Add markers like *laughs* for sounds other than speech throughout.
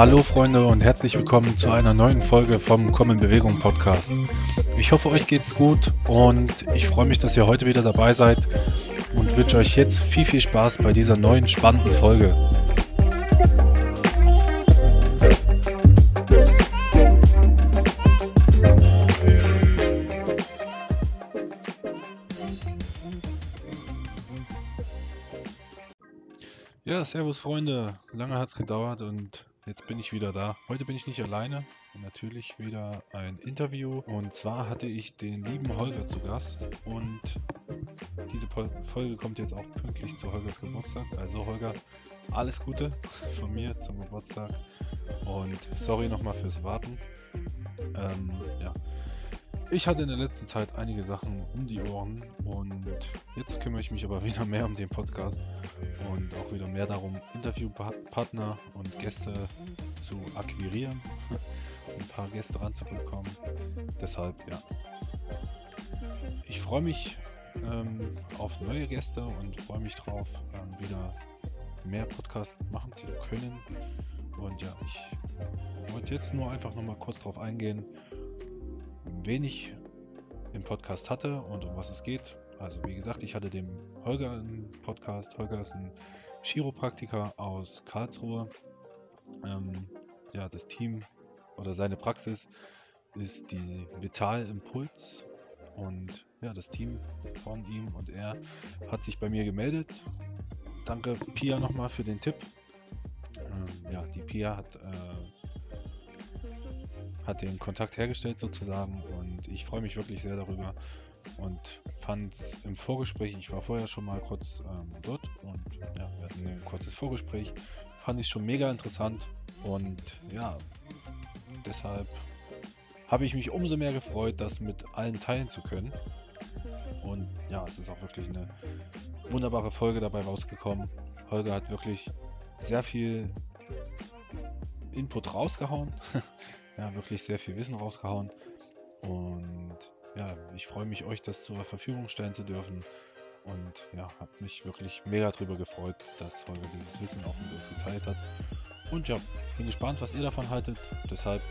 Hallo Freunde und herzlich willkommen zu einer neuen Folge vom Kommen Bewegung Podcast. Ich hoffe, euch geht's gut und ich freue mich, dass ihr heute wieder dabei seid und wünsche euch jetzt viel, viel Spaß bei dieser neuen spannenden Folge. Ja, servus Freunde. Lange hat es gedauert und jetzt bin ich wieder da. Heute bin ich nicht alleine. Natürlich wieder ein Interview. Und zwar hatte ich den lieben Holger zu Gast. Und diese Folge kommt jetzt auch pünktlich zu Holgers Geburtstag. Also Holger, alles Gute von mir zum Geburtstag. Und sorry nochmal fürs Warten. Ähm, ja. Ich hatte in der letzten Zeit einige Sachen um die Ohren und jetzt kümmere ich mich aber *laughs* wieder mehr um den Podcast und auch wieder mehr darum, Interviewpartner und Gäste zu akquirieren, *laughs* ein paar Gäste ranzubekommen. Deshalb, ja. Ich freue mich ähm, auf neue Gäste und freue mich drauf, ähm, wieder mehr Podcasts machen zu können. Und ja, ich wollte jetzt nur einfach nochmal kurz drauf eingehen, wen ich im Podcast hatte und um was es geht. Also wie gesagt, ich hatte dem Holger einen Podcast. Holger ist ein Chiropraktiker aus Karlsruhe. Ähm, ja, das Team oder seine Praxis ist die Vital Impuls und ja, das Team von ihm und er hat sich bei mir gemeldet. Danke Pia nochmal für den Tipp. Ähm, ja, die Pia hat äh, hat den Kontakt hergestellt sozusagen und ich freue mich wirklich sehr darüber und fand es im Vorgespräch, ich war vorher schon mal kurz ähm, dort und ja, wir hatten ein kurzes Vorgespräch, fand ich schon mega interessant und ja, deshalb habe ich mich umso mehr gefreut, das mit allen teilen zu können. Und ja, es ist auch wirklich eine wunderbare Folge dabei rausgekommen. Holger hat wirklich sehr viel Input rausgehauen. *laughs* ja, wirklich sehr viel Wissen rausgehauen. Und ja, ich freue mich, euch das zur Verfügung stellen zu dürfen. Und ja, habe mich wirklich mega darüber gefreut, dass Holger dieses Wissen auch mit uns geteilt hat. Und ja, bin gespannt, was ihr davon haltet. Deshalb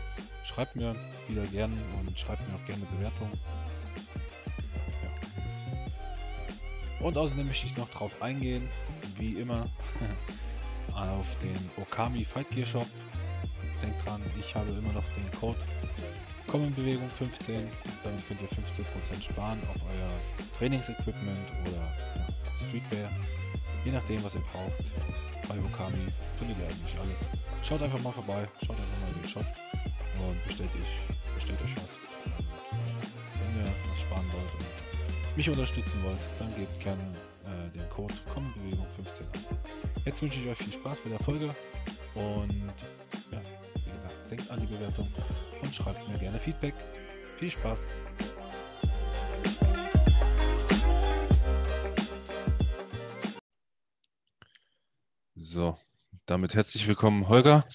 schreibt mir wieder gerne und schreibt mir auch gerne eine Bewertung. Ja. Und außerdem möchte ich noch darauf eingehen, wie immer, *laughs* auf den Okami Fight Gear Shop denkt dran, ich habe immer noch den Code Bewegung 15. Damit könnt ihr 15% sparen auf euer Trainingsequipment oder ja, Streetwear. Je nachdem, was ihr braucht. Bei Okami findet ihr eigentlich alles. Schaut einfach mal vorbei, schaut einfach mal in den Shop und bestellt, ich, bestellt euch was. Wenn ihr was sparen wollt und mich unterstützen wollt, dann gebt gerne äh, den Code Bewegung 15 an. Jetzt wünsche ich euch viel Spaß bei der Folge und denkt an die Bewertung und schreibt mir gerne Feedback. Viel Spaß! So, damit herzlich willkommen, Holger.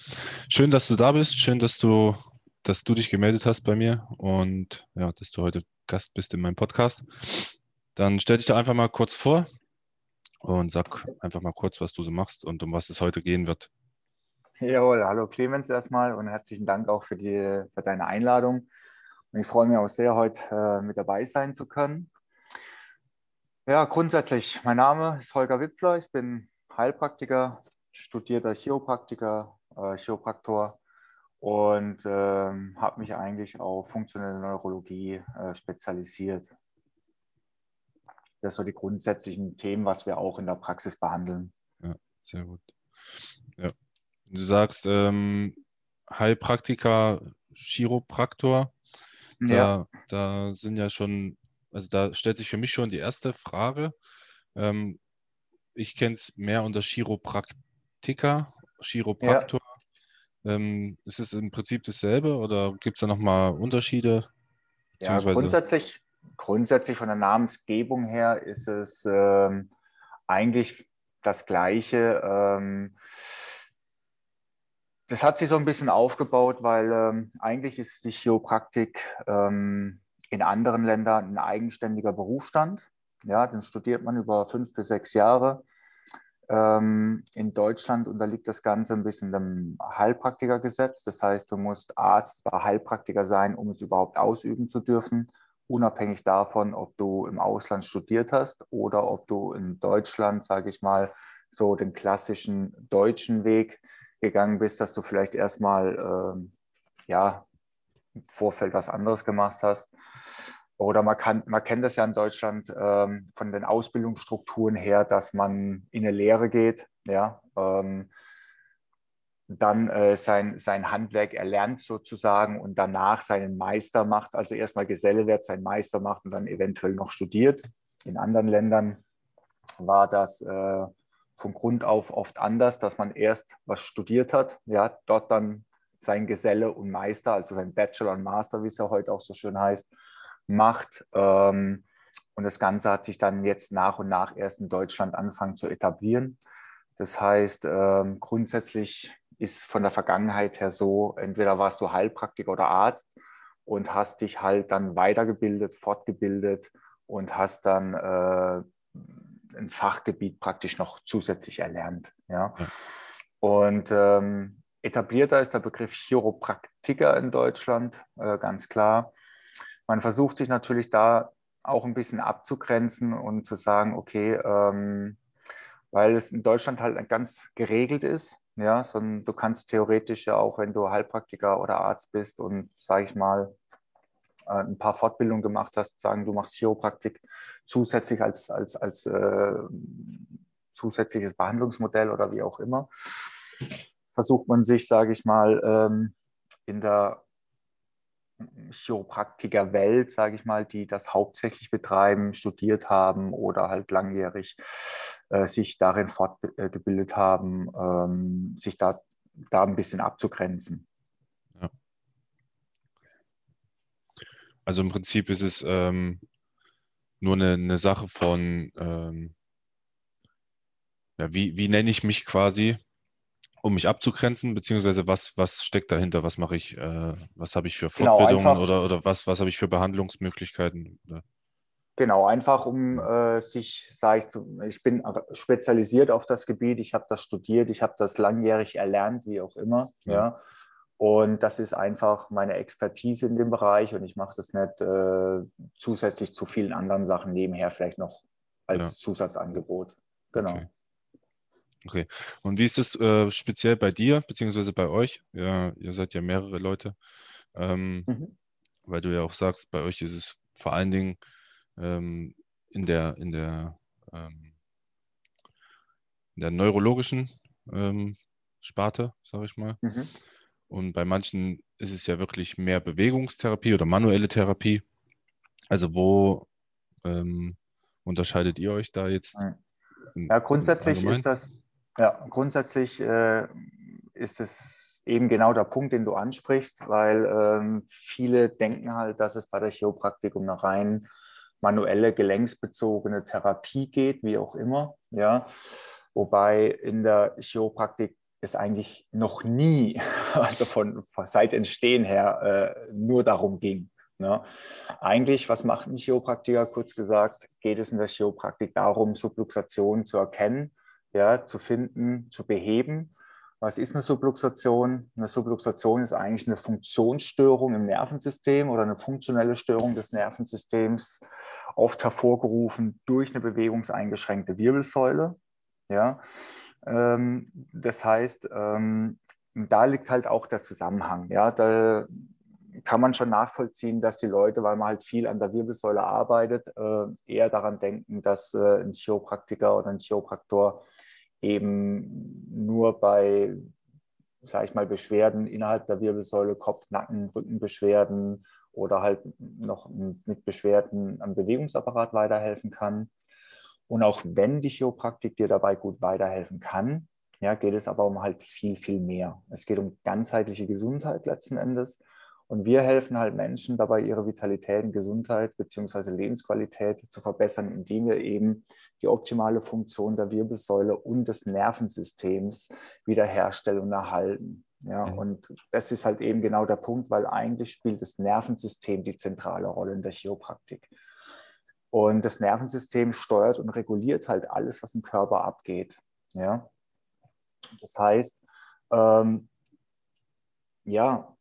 Schön, dass du da bist. Schön, dass du, dass du dich gemeldet hast bei mir und ja, dass du heute Gast bist in meinem Podcast. Dann stell dich da einfach mal kurz vor und sag einfach mal kurz, was du so machst und um was es heute gehen wird. Jawohl, hallo Clemens erstmal und herzlichen Dank auch für, die, für deine Einladung. Und ich freue mich auch sehr, heute äh, mit dabei sein zu können. Ja, grundsätzlich, mein Name ist Holger Wipfler, ich bin Heilpraktiker, studierter Chiropraktiker, äh, Chiropraktor und ähm, habe mich eigentlich auf funktionelle Neurologie äh, spezialisiert. Das sind so die grundsätzlichen Themen, was wir auch in der Praxis behandeln. Ja, sehr gut. Ja, Du sagst ähm, Heilpraktiker, Chiropraktor. Da, ja. da sind ja schon, also da stellt sich für mich schon die erste Frage. Ähm, ich kenne es mehr unter Chiropraktiker, Chiropraktor. Ja. Ähm, ist es im Prinzip dasselbe oder gibt es da nochmal Unterschiede? Ja, grundsätzlich, grundsätzlich von der Namensgebung her ist es ähm, eigentlich das Gleiche. Ähm, das hat sich so ein bisschen aufgebaut, weil ähm, eigentlich ist die Chiropraktik ähm, in anderen Ländern ein eigenständiger Berufsstand. Ja, den studiert man über fünf bis sechs Jahre. Ähm, in Deutschland unterliegt das Ganze ein bisschen dem Heilpraktikergesetz. Das heißt, du musst Arzt oder Heilpraktiker sein, um es überhaupt ausüben zu dürfen, unabhängig davon, ob du im Ausland studiert hast oder ob du in Deutschland, sage ich mal, so den klassischen deutschen Weg gegangen bist, dass du vielleicht erstmal ähm, ja, im Vorfeld was anderes gemacht hast. Oder man, kann, man kennt das ja in Deutschland ähm, von den Ausbildungsstrukturen her, dass man in eine Lehre geht, ja, ähm, dann äh, sein, sein Handwerk erlernt sozusagen und danach seinen Meister macht, also erstmal Geselle wird, seinen Meister macht und dann eventuell noch studiert. In anderen Ländern war das äh, von Grund auf oft anders, dass man erst was studiert hat, ja, dort dann sein Geselle und Meister, also sein Bachelor und Master, wie es ja heute auch so schön heißt, macht. Ähm, und das Ganze hat sich dann jetzt nach und nach erst in Deutschland angefangen zu etablieren. Das heißt, ähm, grundsätzlich ist von der Vergangenheit her so, entweder warst du Heilpraktiker oder Arzt und hast dich halt dann weitergebildet, fortgebildet und hast dann äh, ein Fachgebiet praktisch noch zusätzlich erlernt. Ja. ja. Und ähm, etablierter ist der Begriff Chiropraktiker in Deutschland, äh, ganz klar. Man versucht sich natürlich da auch ein bisschen abzugrenzen und zu sagen, okay, ähm, weil es in Deutschland halt ganz geregelt ist, ja, sondern du kannst theoretisch ja auch, wenn du Heilpraktiker oder Arzt bist und, sage ich mal, ein paar Fortbildungen gemacht hast, sagen, du machst Chiropraktik zusätzlich als, als, als äh, zusätzliches Behandlungsmodell oder wie auch immer, versucht man sich, sage ich mal, ähm, in der Chiropraktiker-Welt, sage ich mal, die das hauptsächlich betreiben, studiert haben oder halt langjährig äh, sich darin fortgebildet haben, ähm, sich da, da ein bisschen abzugrenzen. Also im Prinzip ist es ähm, nur eine, eine Sache von, ähm, ja, wie, wie nenne ich mich quasi, um mich abzugrenzen, beziehungsweise was, was steckt dahinter, was mache ich, äh, was habe ich für genau, Fortbildungen genau, oder, oder was, was habe ich für Behandlungsmöglichkeiten? Genau, einfach um äh, sich, sage ich, ich bin spezialisiert auf das Gebiet, ich habe das studiert, ich habe das langjährig erlernt, wie auch immer. Ja. ja. Und das ist einfach meine Expertise in dem Bereich und ich mache das nicht äh, zusätzlich zu vielen anderen Sachen nebenher, vielleicht noch als ja. Zusatzangebot. Genau. Okay. okay. Und wie ist das äh, speziell bei dir, beziehungsweise bei euch? Ja, ihr seid ja mehrere Leute. Ähm, mhm. Weil du ja auch sagst, bei euch ist es vor allen Dingen ähm, in der, in der, ähm, in der neurologischen ähm, Sparte, sage ich mal. Mhm. Und bei manchen ist es ja wirklich mehr Bewegungstherapie oder manuelle Therapie. Also wo ähm, unterscheidet ihr euch da jetzt? ja, grundsätzlich ist das, ja, grundsätzlich äh, ist es eben genau der Punkt, den du ansprichst, weil ähm, viele denken halt, dass es bei der Chiropraktik um eine rein manuelle, gelenksbezogene Therapie geht, wie auch immer. Ja. Wobei in der Chiropraktik es eigentlich noch nie, *laughs* also von, von seit Entstehen her, äh, nur darum ging. Ne? Eigentlich, was macht ein Chiropraktiker? Kurz gesagt, geht es in der Chiropraktik darum, Subluxation zu erkennen, ja, zu finden, zu beheben. Was ist eine Subluxation? Eine Subluxation ist eigentlich eine Funktionsstörung im Nervensystem oder eine funktionelle Störung des Nervensystems, oft hervorgerufen durch eine bewegungseingeschränkte Wirbelsäule. Ja? Ähm, das heißt, ähm, da liegt halt auch der Zusammenhang. Ja, da kann man schon nachvollziehen, dass die Leute, weil man halt viel an der Wirbelsäule arbeitet, äh, eher daran denken, dass äh, ein Chiropraktiker oder ein Chiropraktor eben nur bei, sage ich mal, Beschwerden innerhalb der Wirbelsäule, Kopf, Nacken, Rückenbeschwerden oder halt noch mit Beschwerden am Bewegungsapparat weiterhelfen kann. Und auch wenn die Chiropraktik dir dabei gut weiterhelfen kann, ja, geht es aber um halt viel, viel mehr. Es geht um ganzheitliche Gesundheit letzten Endes. Und wir helfen halt Menschen dabei, ihre Vitalität und Gesundheit bzw. Lebensqualität zu verbessern, indem wir eben die optimale Funktion der Wirbelsäule und des Nervensystems wiederherstellen und erhalten. Ja, mhm. und das ist halt eben genau der Punkt, weil eigentlich spielt das Nervensystem die zentrale Rolle in der Chiropraktik. Und das Nervensystem steuert und reguliert halt alles, was im Körper abgeht. Ja? Das heißt, ähm, ja,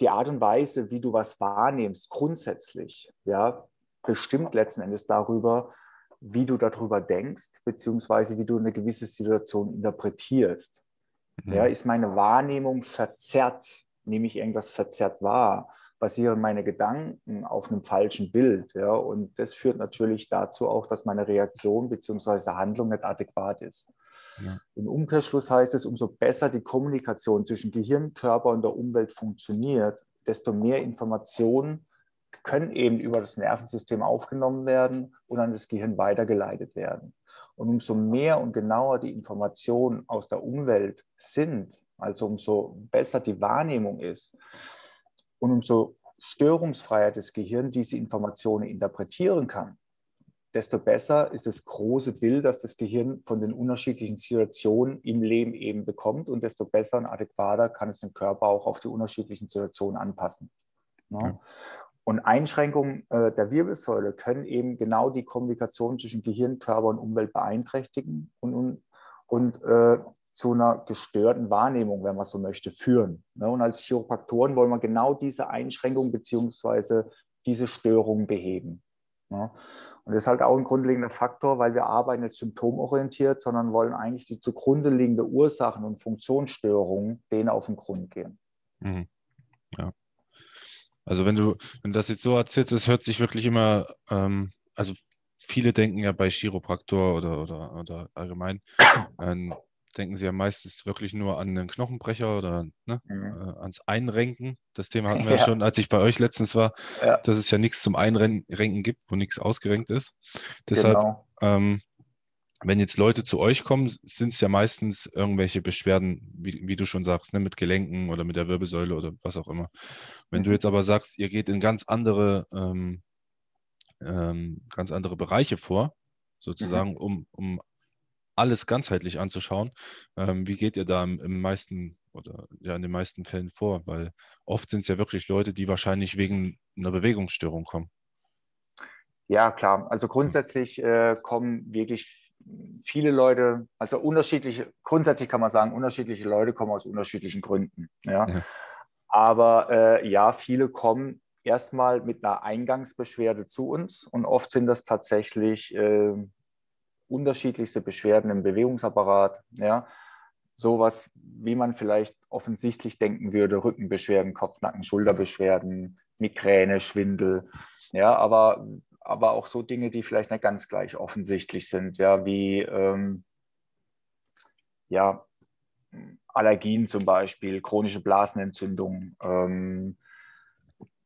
die Art und Weise, wie du was wahrnimmst, grundsätzlich, ja, bestimmt letzten Endes darüber, wie du darüber denkst, beziehungsweise wie du eine gewisse Situation interpretierst. Mhm. Ja, ist meine Wahrnehmung verzerrt? Nehme ich irgendwas verzerrt wahr? Basieren meine Gedanken auf einem falschen Bild? Ja, und das führt natürlich dazu auch, dass meine Reaktion beziehungsweise Handlung nicht adäquat ist. Ja. Im Umkehrschluss heißt es, umso besser die Kommunikation zwischen Gehirn, Körper und der Umwelt funktioniert, desto mehr Informationen können eben über das Nervensystem aufgenommen werden und an das Gehirn weitergeleitet werden. Und umso mehr und genauer die Informationen aus der Umwelt sind, also umso besser die Wahrnehmung ist und umso störungsfreier das Gehirn diese Informationen interpretieren kann, desto besser ist das große Bild, das das Gehirn von den unterschiedlichen Situationen im Leben eben bekommt und desto besser und adäquater kann es den Körper auch auf die unterschiedlichen Situationen anpassen. Ja. Ja. Und Einschränkungen äh, der Wirbelsäule können eben genau die Kommunikation zwischen Gehirn, Körper und Umwelt beeinträchtigen und, und, und äh, zu einer gestörten Wahrnehmung, wenn man so möchte, führen. Ne? Und als Chiropraktoren wollen wir genau diese Einschränkungen bzw. diese Störungen beheben. Ne? Und das ist halt auch ein grundlegender Faktor, weil wir arbeiten nicht symptomorientiert, sondern wollen eigentlich die zugrunde liegende Ursachen und Funktionsstörungen denen auf den Grund gehen. Mhm. Ja. Also wenn du, wenn das jetzt so erzählst, es hört sich wirklich immer, ähm, also viele denken ja bei Chiropraktor oder, oder, oder allgemein, *coughs* äh, denken sie ja meistens wirklich nur an den Knochenbrecher oder ne, mhm. äh, ans Einrenken. Das Thema hatten *laughs* wir ja. ja. schon, als ich bei euch letztens war, ja. dass es ja nichts zum Einrenken gibt, wo nichts ausgerenkt ist. Deshalb, genau. ähm, wenn jetzt Leute zu euch kommen, sind es ja meistens irgendwelche Beschwerden, wie, wie du schon sagst, ne, mit Gelenken oder mit der Wirbelsäule oder was auch immer. Wenn mhm. du jetzt aber sagst, ihr geht in ganz andere, ähm, ähm, ganz andere Bereiche vor, sozusagen, mhm. um, um alles ganzheitlich anzuschauen. Ähm, wie geht ihr da im, im, meisten oder ja in den meisten Fällen vor? Weil oft sind es ja wirklich Leute, die wahrscheinlich wegen einer Bewegungsstörung kommen. Ja, klar. Also grundsätzlich äh, kommen wirklich viele Leute, also unterschiedliche, grundsätzlich kann man sagen, unterschiedliche Leute kommen aus unterschiedlichen Gründen. Ja. ja. Aber äh, ja, viele kommen erstmal mit einer Eingangsbeschwerde zu uns und oft sind das tatsächlich äh, unterschiedlichste Beschwerden im Bewegungsapparat, ja, sowas, wie man vielleicht offensichtlich denken würde, Rückenbeschwerden, Kopfnacken, Schulterbeschwerden, Migräne, Schwindel, ja, aber, aber auch so Dinge, die vielleicht nicht ganz gleich offensichtlich sind, ja, wie ähm, ja, Allergien zum Beispiel, chronische Blasenentzündung, ähm,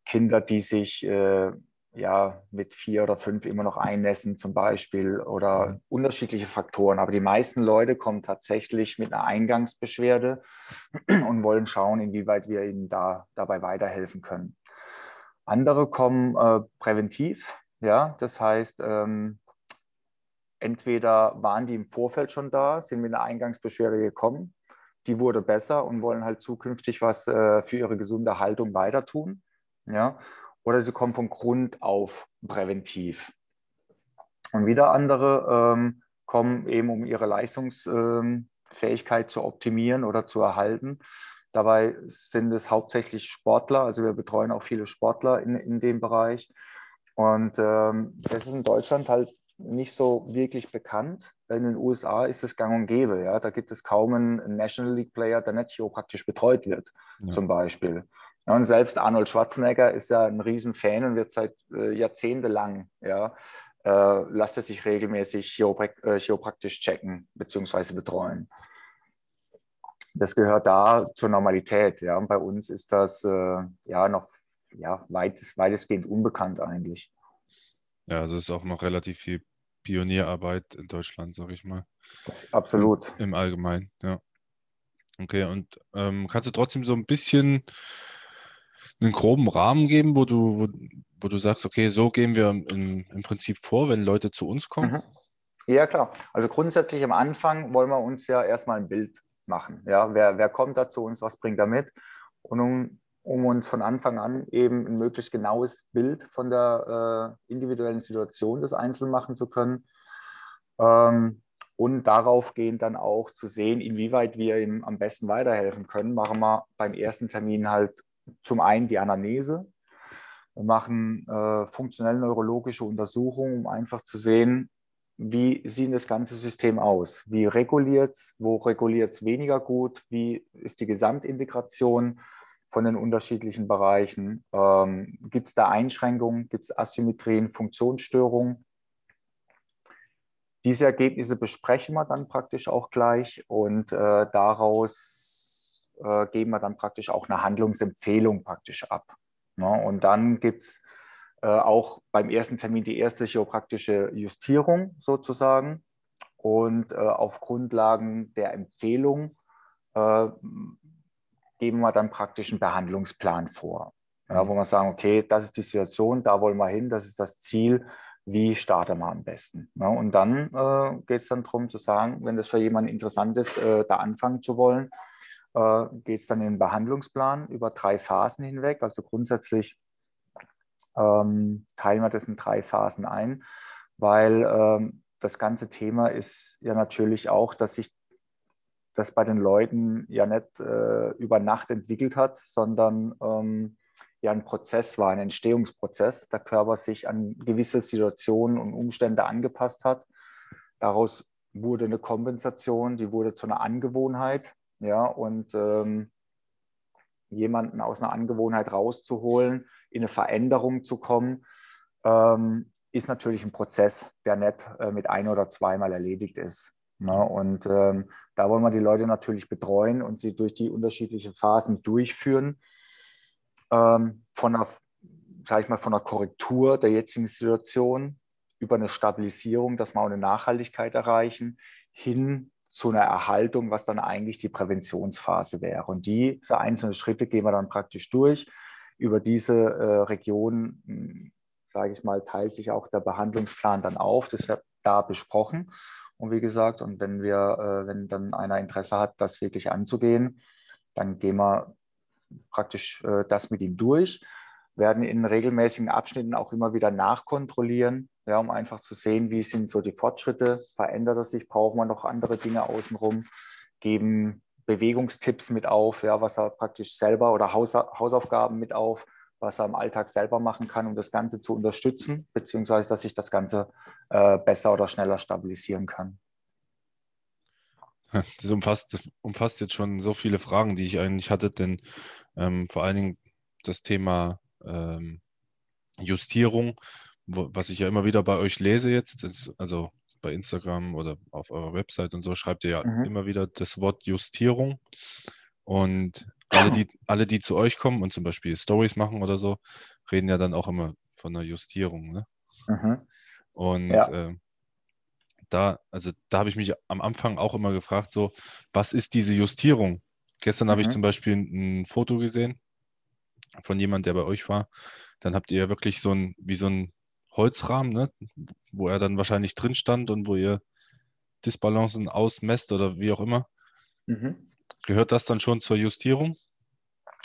Kinder, die sich äh, ja, mit vier oder fünf immer noch einnässen zum Beispiel oder mhm. unterschiedliche Faktoren. Aber die meisten Leute kommen tatsächlich mit einer Eingangsbeschwerde *clears throat* und wollen schauen, inwieweit wir ihnen da dabei weiterhelfen können. Andere kommen äh, präventiv, ja, das heißt, ähm, entweder waren die im Vorfeld schon da, sind mit einer Eingangsbeschwerde gekommen, die wurde besser und wollen halt zukünftig was äh, für ihre gesunde Haltung weiter tun. Ja, oder sie kommen von Grund auf präventiv. Und wieder andere ähm, kommen eben, um ihre Leistungsfähigkeit zu optimieren oder zu erhalten. Dabei sind es hauptsächlich Sportler, also wir betreuen auch viele Sportler in, in dem Bereich. Und ähm, das ist in Deutschland halt nicht so wirklich bekannt. In den USA ist es gang und gäbe. Ja? Da gibt es kaum einen National League Player, der nicht praktisch betreut wird, ja. zum Beispiel. Ja, und selbst Arnold Schwarzenegger ist ja ein Riesenfan und wird seit äh, jahrzehntelang, ja, äh, lässt er sich regelmäßig chiroprak äh, chiropraktisch checken bzw. betreuen. Das gehört da zur Normalität. Ja. Und bei uns ist das äh, ja noch ja, weit, weitestgehend unbekannt eigentlich. Ja, also es ist auch noch relativ viel Pionierarbeit in Deutschland, sag ich mal. Absolut. Im, im Allgemeinen, ja. Okay, und ähm, kannst du trotzdem so ein bisschen einen groben Rahmen geben, wo du, wo, wo du sagst, okay, so gehen wir im, im Prinzip vor, wenn Leute zu uns kommen? Mhm. Ja, klar. Also grundsätzlich am Anfang wollen wir uns ja erstmal ein Bild machen. Ja, wer, wer kommt da zu uns, was bringt er mit? Und um, um uns von Anfang an eben ein möglichst genaues Bild von der äh, individuellen Situation des Einzelnen machen zu können, ähm, und darauf gehen dann auch zu sehen, inwieweit wir ihm am besten weiterhelfen können, machen wir beim ersten Termin halt zum einen die Anamnese. Wir machen äh, funktionell neurologische Untersuchungen, um einfach zu sehen, wie sieht das ganze System aus? Wie reguliert es? Wo reguliert es weniger gut? Wie ist die Gesamtintegration von den unterschiedlichen Bereichen? Ähm, Gibt es da Einschränkungen? Gibt es Asymmetrien, Funktionsstörungen? Diese Ergebnisse besprechen wir dann praktisch auch gleich und äh, daraus äh, geben wir dann praktisch auch eine Handlungsempfehlung praktisch ab. Ne? Und dann gibt es äh, auch beim ersten Termin die erste chiropraktische Justierung sozusagen. Und äh, auf Grundlagen der Empfehlung äh, geben wir dann praktisch einen Behandlungsplan vor. Ja, wo wir sagen, okay, das ist die Situation, da wollen wir hin, das ist das Ziel, wie starten wir am besten. Ja, und dann äh, geht es dann darum zu sagen, wenn das für jemanden interessant ist, äh, da anfangen zu wollen, äh, geht es dann in den Behandlungsplan über drei Phasen hinweg. Also grundsätzlich ähm, teilen wir das in drei Phasen ein, weil ähm, das ganze Thema ist ja natürlich auch, dass sich das bei den Leuten ja nicht äh, über Nacht entwickelt hat, sondern ähm, ja ein Prozess war, ein Entstehungsprozess. Der Körper sich an gewisse Situationen und Umstände angepasst hat. Daraus wurde eine Kompensation, die wurde zu einer Angewohnheit. Ja, und ähm, jemanden aus einer Angewohnheit rauszuholen, in eine Veränderung zu kommen, ähm, ist natürlich ein Prozess, der nicht äh, mit ein oder zweimal erledigt ist. Ne? Und ähm, da wollen wir die Leute natürlich betreuen und sie durch die unterschiedlichen Phasen durchführen ähm, von einer, sag ich mal, von einer Korrektur der jetzigen Situation über eine Stabilisierung, dass wir auch eine Nachhaltigkeit erreichen, hin zu einer Erhaltung, was dann eigentlich die Präventionsphase wäre. Und diese einzelnen Schritte gehen wir dann praktisch durch. Über diese äh, Region, hm, sage ich mal, teilt sich auch der Behandlungsplan dann auf. Das wird da besprochen. Und wie gesagt, und wenn wir, äh, wenn dann einer Interesse hat, das wirklich anzugehen, dann gehen wir praktisch äh, das mit ihm durch, werden in regelmäßigen Abschnitten auch immer wieder nachkontrollieren, ja, um einfach zu sehen, wie sind so die Fortschritte, verändert er sich, brauchen wir noch andere Dinge außenrum, geben Bewegungstipps mit auf, ja, was er praktisch selber oder Haus, Hausaufgaben mit auf, was er im Alltag selber machen kann, um das Ganze zu unterstützen, beziehungsweise dass sich das Ganze äh, besser oder schneller stabilisieren kann. *laughs* Das umfasst, das umfasst jetzt schon so viele Fragen, die ich eigentlich hatte, denn ähm, vor allen Dingen das Thema ähm, Justierung, wo, was ich ja immer wieder bei euch lese jetzt, also bei Instagram oder auf eurer Website und so, schreibt ihr ja mhm. immer wieder das Wort Justierung. Und alle die, alle, die zu euch kommen und zum Beispiel Stories machen oder so, reden ja dann auch immer von einer Justierung. Ne? Mhm. Und ja. äh, da, also da habe ich mich am Anfang auch immer gefragt, so, was ist diese Justierung? Gestern mhm. habe ich mhm. zum Beispiel ein Foto gesehen von jemand, der bei euch war. Dann habt ihr ja wirklich so ein, wie so ein Holzrahmen, ne? wo er dann wahrscheinlich drin stand und wo ihr Disbalancen ausmesst oder wie auch immer. Mhm. Gehört das dann schon zur Justierung?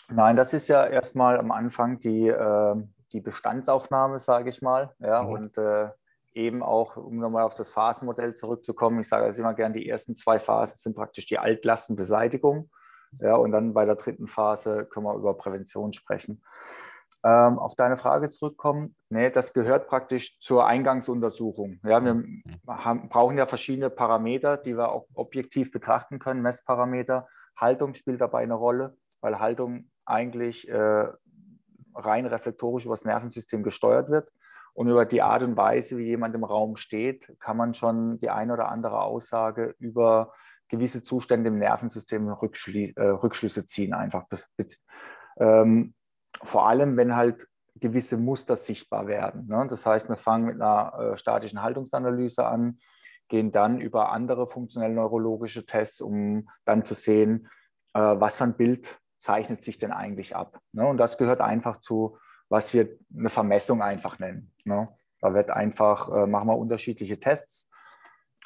Nein, das ist ja erstmal am Anfang die, äh, die Bestandsaufnahme, sage ich mal. Ja, mhm. und äh, eben auch, um nochmal auf das Phasenmodell zurückzukommen, ich sage das immer gern, die ersten zwei Phasen sind praktisch die Altlastenbeseitigung. Ja, und dann bei der dritten Phase können wir über Prävention sprechen. Ähm, auf deine Frage zurückkommen, nee, das gehört praktisch zur Eingangsuntersuchung. Ja, wir mhm. haben, brauchen ja verschiedene Parameter, die wir auch objektiv betrachten können, Messparameter. Haltung spielt dabei eine Rolle, weil Haltung eigentlich äh, rein reflektorisch über das Nervensystem gesteuert wird. Und über die Art und Weise, wie jemand im Raum steht, kann man schon die eine oder andere Aussage über gewisse Zustände im Nervensystem Rückschli äh, Rückschlüsse ziehen, einfach. Ähm, vor allem, wenn halt gewisse Muster sichtbar werden. Ne? Das heißt, wir fangen mit einer äh, statischen Haltungsanalyse an, gehen dann über andere funktionell neurologische Tests, um dann zu sehen, äh, was für ein Bild zeichnet sich denn eigentlich ab. Ne? Und das gehört einfach zu was wir eine Vermessung einfach nennen. Ne? Da wird einfach, äh, machen wir unterschiedliche Tests,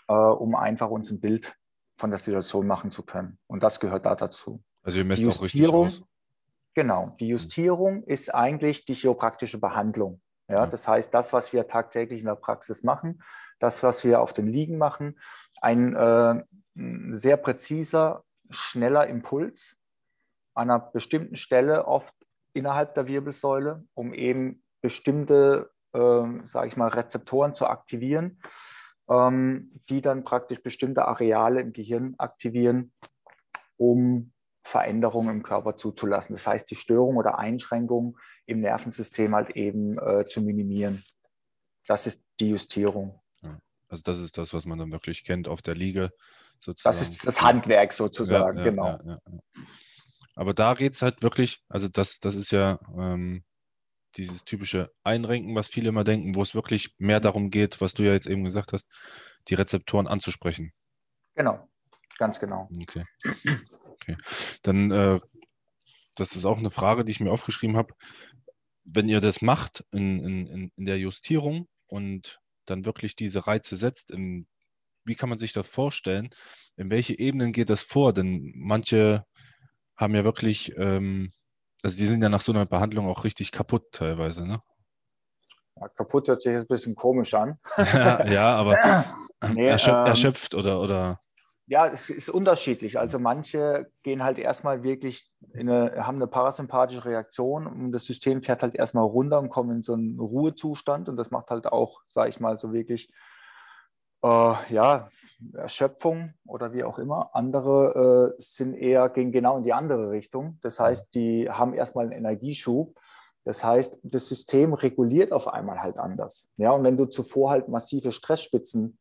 äh, um einfach uns ein Bild von der Situation machen zu können. Und das gehört da dazu. Also ihr messt auch richtig aus. Genau, die Justierung ist eigentlich die chiropraktische Behandlung. Ja, ja, das heißt, das, was wir tagtäglich in der Praxis machen, das, was wir auf den Liegen machen, ein äh, sehr präziser, schneller Impuls an einer bestimmten Stelle, oft innerhalb der Wirbelsäule, um eben bestimmte, äh, sage ich mal, Rezeptoren zu aktivieren, ähm, die dann praktisch bestimmte Areale im Gehirn aktivieren, um Veränderungen im Körper zuzulassen. Das heißt, die Störung oder Einschränkung im Nervensystem halt eben äh, zu minimieren. Das ist die Justierung. Also das ist das, was man dann wirklich kennt auf der Liege. Sozusagen. Das ist das Handwerk sozusagen, ja, ja, genau. Ja, Aber da geht es halt wirklich, also das, das ist ja ähm, dieses typische Einrenken, was viele immer denken, wo es wirklich mehr mhm. darum geht, was du ja jetzt eben gesagt hast, die Rezeptoren anzusprechen. Genau, ganz genau. Okay. okay. Dann, äh, das ist auch eine Frage, die ich mir aufgeschrieben habe. Wenn ihr das macht in, in, in der Justierung und dann wirklich diese Reize setzt, in, wie kann man sich das vorstellen? In welche Ebenen geht das vor? Denn manche haben ja wirklich, ähm, also die sind ja nach so einer Behandlung auch richtig kaputt teilweise, ne? Ja, kaputt hört sich jetzt ein bisschen komisch an. ja, ja aber *laughs* nee, *laughs* erschöpft, ähm, erschöpft oder, oder ja, es ist unterschiedlich. Also manche gehen halt erstmal wirklich, eine, haben eine parasympathische Reaktion und das System fährt halt erstmal runter und kommt in so einen Ruhezustand und das macht halt auch, sage ich mal, so wirklich äh, ja, Erschöpfung oder wie auch immer. Andere äh, sind eher, gehen genau in die andere Richtung. Das heißt, die haben erstmal einen Energieschub. Das heißt, das System reguliert auf einmal halt anders. Ja, und wenn du zuvor halt massive Stressspitzen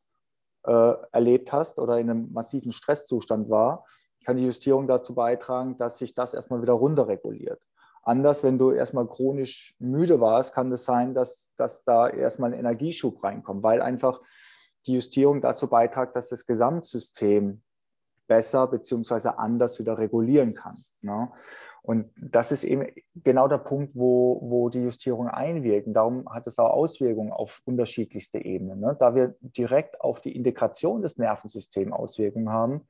äh, erlebt hast oder in einem massiven Stresszustand war, kann die Justierung dazu beitragen, dass sich das erstmal wieder runterreguliert. Anders, wenn du erstmal chronisch müde warst, kann es sein, dass, dass da erstmal ein Energieschub reinkommt, weil einfach die Justierung dazu beiträgt, dass das Gesamtsystem besser bzw. anders wieder regulieren kann. Ne? Und das ist eben genau der Punkt, wo, wo die Justierung einwirkt. Und darum hat es auch Auswirkungen auf unterschiedlichste Ebenen. Ne? Da wir direkt auf die Integration des Nervensystems Auswirkungen haben,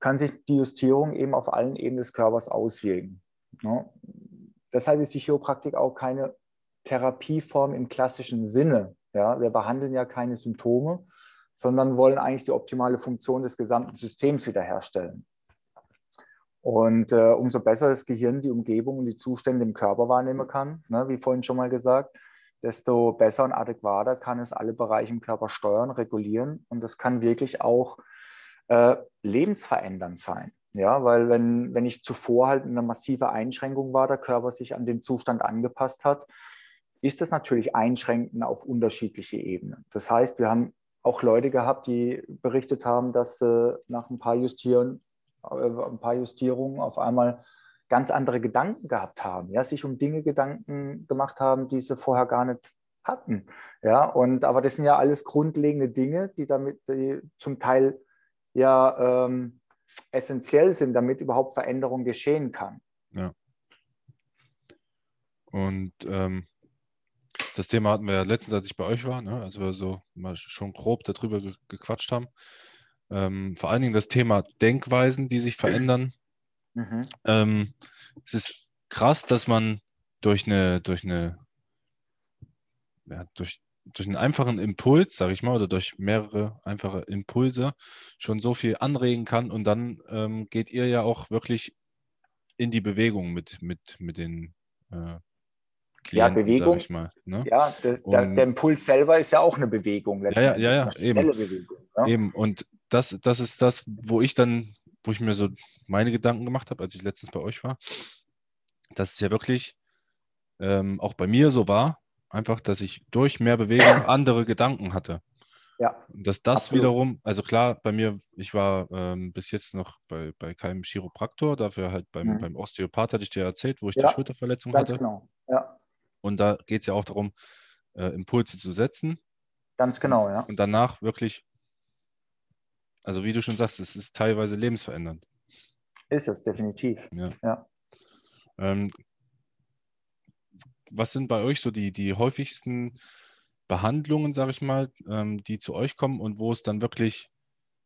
kann sich die Justierung eben auf allen Ebenen des Körpers auswirken. Ne? Deshalb ist die Chiropraktik auch keine Therapieform im klassischen Sinne. Ja? Wir behandeln ja keine Symptome, sondern wollen eigentlich die optimale Funktion des gesamten Systems wiederherstellen. Und äh, umso besser das Gehirn die Umgebung und die Zustände im Körper wahrnehmen kann, ne, wie vorhin schon mal gesagt, desto besser und adäquater kann es alle Bereiche im Körper steuern, regulieren. Und das kann wirklich auch äh, lebensverändernd sein. Ja, weil wenn, wenn ich zuvor halt eine massive Einschränkung war, der Körper sich an den Zustand angepasst hat, ist das natürlich einschränkend auf unterschiedliche Ebenen. Das heißt, wir haben auch Leute gehabt, die berichtet haben, dass sie nach ein paar Justieren äh, ein paar Justierungen auf einmal ganz andere Gedanken gehabt haben, ja, sich um Dinge Gedanken gemacht haben, die sie vorher gar nicht hatten. Ja, und aber das sind ja alles grundlegende Dinge, die damit die zum Teil ja ähm, essentiell sind, damit überhaupt Veränderung geschehen kann. Ja. Und ähm, das Thema hatten wir ja letztens, als ich bei euch war, ne? als wir so mal schon grob darüber ge gequatscht haben. Ähm, vor allen Dingen das Thema Denkweisen, die sich verändern. Mhm. Ähm, es ist krass, dass man durch eine, durch eine, ja, durch, durch einen einfachen Impuls, sage ich mal, oder durch mehrere einfache Impulse schon so viel anregen kann und dann ähm, geht ihr ja auch wirklich in die Bewegung mit, mit, mit den äh, Klienten, ja, Bewegung. Ich mal, ne? Ja, der, der, der, Impuls selber ist ja auch eine Bewegung. Ja, ja, ja, eben. Bewegung, ja? eben. Und das, das ist das, wo ich dann, wo ich mir so meine Gedanken gemacht habe, als ich letztens bei euch war, dass es ja wirklich ähm, auch bei mir so war, einfach, dass ich durch mehr Bewegung *coughs* andere Gedanken hatte. Ja. Und dass das absolut. wiederum, also klar, bei mir, ich war ähm, bis jetzt noch bei, bei keinem Chiropraktor, dafür halt beim, mhm. beim Osteopath hatte ich dir erzählt, wo ich ja, die Schulterverletzung ganz hatte. Genau. Ja. Und da geht es ja auch darum, äh, Impulse zu setzen. Ganz genau, ja. Und danach wirklich also wie du schon sagst, es ist teilweise lebensverändernd. Ist es, definitiv. Ja. ja. Ähm, was sind bei euch so die, die häufigsten Behandlungen, sage ich mal, ähm, die zu euch kommen und wo es dann wirklich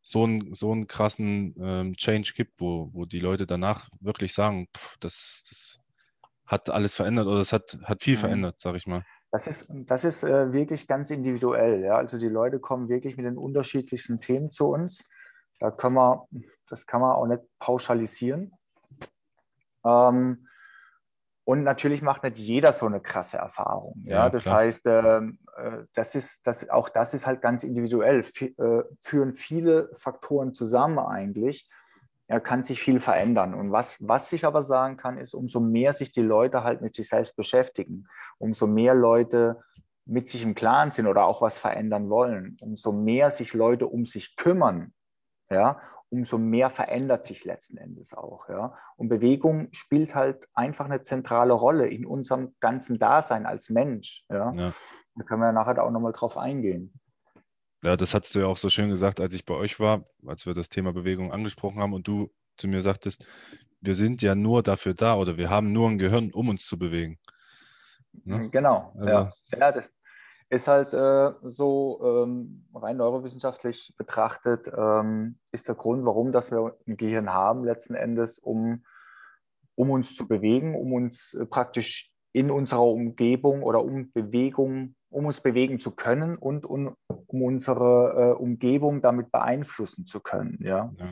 so einen, so einen krassen ähm, Change gibt, wo, wo die Leute danach wirklich sagen, pff, das, das hat alles verändert oder es hat, hat viel mhm. verändert, sage ich mal. Das ist, das ist äh, wirklich ganz individuell. Ja? Also die Leute kommen wirklich mit den unterschiedlichsten Themen zu uns. Da können wir, das kann man auch nicht pauschalisieren. Ähm, und natürlich macht nicht jeder so eine krasse Erfahrung. Ja, ja das klar. heißt, ähm, äh, das ist, das, auch das ist halt ganz individuell. F äh, führen viele Faktoren zusammen eigentlich. Ja, kann sich viel verändern. Und was, was ich aber sagen kann, ist, umso mehr sich die Leute halt mit sich selbst beschäftigen, umso mehr Leute mit sich im Klaren sind oder auch was verändern wollen, umso mehr sich Leute um sich kümmern, ja, umso mehr verändert sich letzten Endes auch. Ja? Und Bewegung spielt halt einfach eine zentrale Rolle in unserem ganzen Dasein als Mensch. Ja? ja. Da können wir ja nachher auch nochmal drauf eingehen. Ja, das hast du ja auch so schön gesagt, als ich bei euch war, als wir das Thema Bewegung angesprochen haben und du zu mir sagtest, wir sind ja nur dafür da oder wir haben nur ein Gehirn, um uns zu bewegen. Ne? Genau, also, ja. ja das, ist halt äh, so ähm, rein neurowissenschaftlich betrachtet, ähm, ist der Grund, warum dass wir ein Gehirn haben, letzten Endes, um, um uns zu bewegen, um uns äh, praktisch in unserer Umgebung oder um Bewegung, um uns bewegen zu können und um, um unsere äh, Umgebung damit beeinflussen zu können. Ja? ja.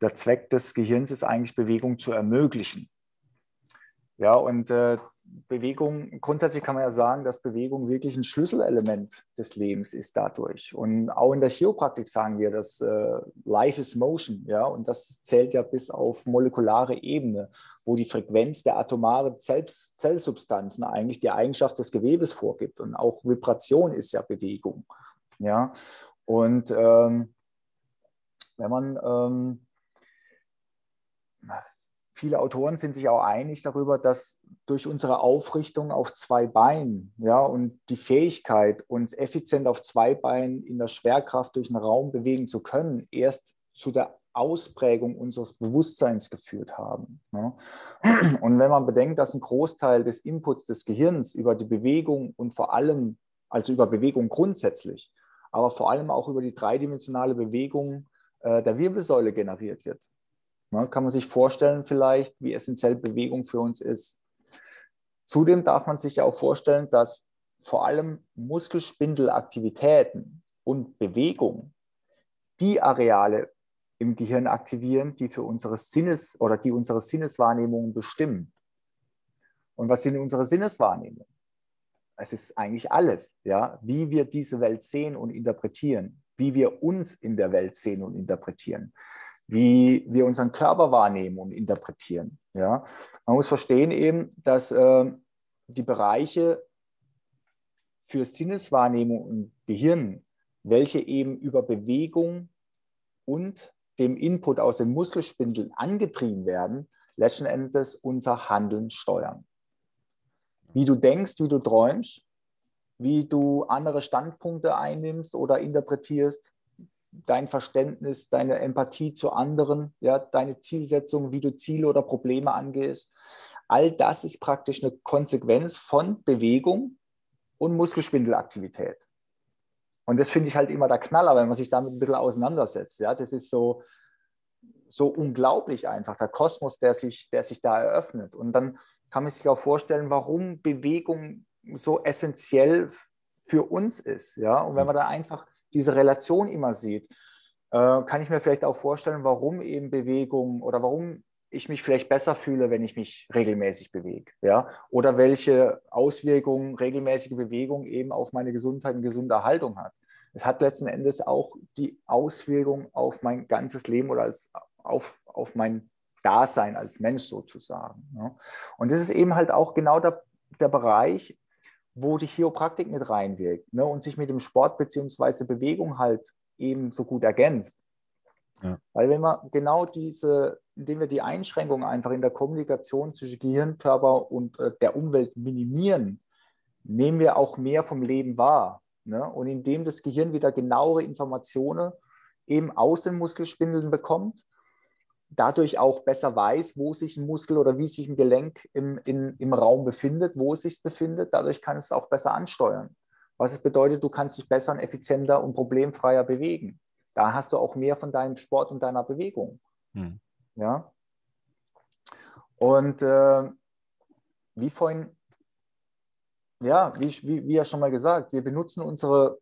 Der Zweck des Gehirns ist eigentlich, Bewegung zu ermöglichen. Ja, und äh, Bewegung, grundsätzlich kann man ja sagen, dass Bewegung wirklich ein Schlüsselelement des Lebens ist dadurch. Und auch in der Chiropraktik sagen wir, dass äh, Life is Motion, ja, und das zählt ja bis auf molekulare Ebene, wo die Frequenz der atomaren Zell Zellsubstanzen eigentlich die Eigenschaft des Gewebes vorgibt. Und auch Vibration ist ja Bewegung, ja. Und ähm, wenn man ähm, viele Autoren sind sich auch einig darüber, dass durch unsere Aufrichtung auf zwei Beinen ja, und die Fähigkeit, uns effizient auf zwei Beinen in der Schwerkraft durch den Raum bewegen zu können, erst zu der Ausprägung unseres Bewusstseins geführt haben. Ja. Und wenn man bedenkt, dass ein Großteil des Inputs des Gehirns über die Bewegung und vor allem, also über Bewegung grundsätzlich, aber vor allem auch über die dreidimensionale Bewegung äh, der Wirbelsäule generiert wird, Ne, kann man sich vorstellen vielleicht, wie essentiell Bewegung für uns ist. Zudem darf man sich ja auch vorstellen, dass vor allem Muskelspindelaktivitäten und Bewegung die Areale im Gehirn aktivieren, die für unsere Sinnes- oder die unsere Sinneswahrnehmungen bestimmen. Und was sind unsere Sinneswahrnehmungen? Es ist eigentlich alles, ja, wie wir diese Welt sehen und interpretieren, wie wir uns in der Welt sehen und interpretieren wie wir unseren Körper wahrnehmen und interpretieren. Ja? Man muss verstehen eben, dass äh, die Bereiche für Sinneswahrnehmung und Gehirn, welche eben über Bewegung und dem Input aus den Muskelspindeln angetrieben werden, letzten Endes unser Handeln steuern. Wie du denkst, wie du träumst, wie du andere Standpunkte einnimmst oder interpretierst, dein Verständnis, deine Empathie zu anderen, ja, deine Zielsetzung, wie du Ziele oder Probleme angehst. All das ist praktisch eine Konsequenz von Bewegung und Muskelspindelaktivität. Und das finde ich halt immer der Knaller, wenn man sich damit ein bisschen auseinandersetzt. Ja, das ist so, so unglaublich einfach, der Kosmos, der sich, der sich da eröffnet. Und dann kann man sich auch vorstellen, warum Bewegung so essentiell für uns ist. Ja, und wenn man da einfach diese Relation immer sieht, äh, kann ich mir vielleicht auch vorstellen, warum eben Bewegung oder warum ich mich vielleicht besser fühle, wenn ich mich regelmäßig bewege. Ja? Oder welche Auswirkungen regelmäßige Bewegung eben auf meine Gesundheit und gesunde Haltung hat. Es hat letzten Endes auch die Auswirkung auf mein ganzes Leben oder als, auf, auf mein Dasein als Mensch sozusagen. Ja? Und das ist eben halt auch genau der, der Bereich, wo die Chiropraktik mit reinwirkt ne, und sich mit dem Sport bzw. Bewegung halt eben so gut ergänzt. Ja. Weil wenn wir genau diese, indem wir die Einschränkungen einfach in der Kommunikation zwischen Gehirn, Körper und äh, der Umwelt minimieren, nehmen wir auch mehr vom Leben wahr. Ne? Und indem das Gehirn wieder genauere Informationen eben aus den Muskelspindeln bekommt, dadurch auch besser weiß, wo sich ein Muskel oder wie sich ein Gelenk im, in, im Raum befindet, wo es sich befindet. Dadurch kann es auch besser ansteuern. Was es bedeutet, du kannst dich besser und effizienter und problemfreier bewegen. Da hast du auch mehr von deinem Sport und deiner Bewegung. Hm. Ja. Und äh, wie vorhin ja, wie, wie, wie ja schon mal gesagt, wir benutzen unsere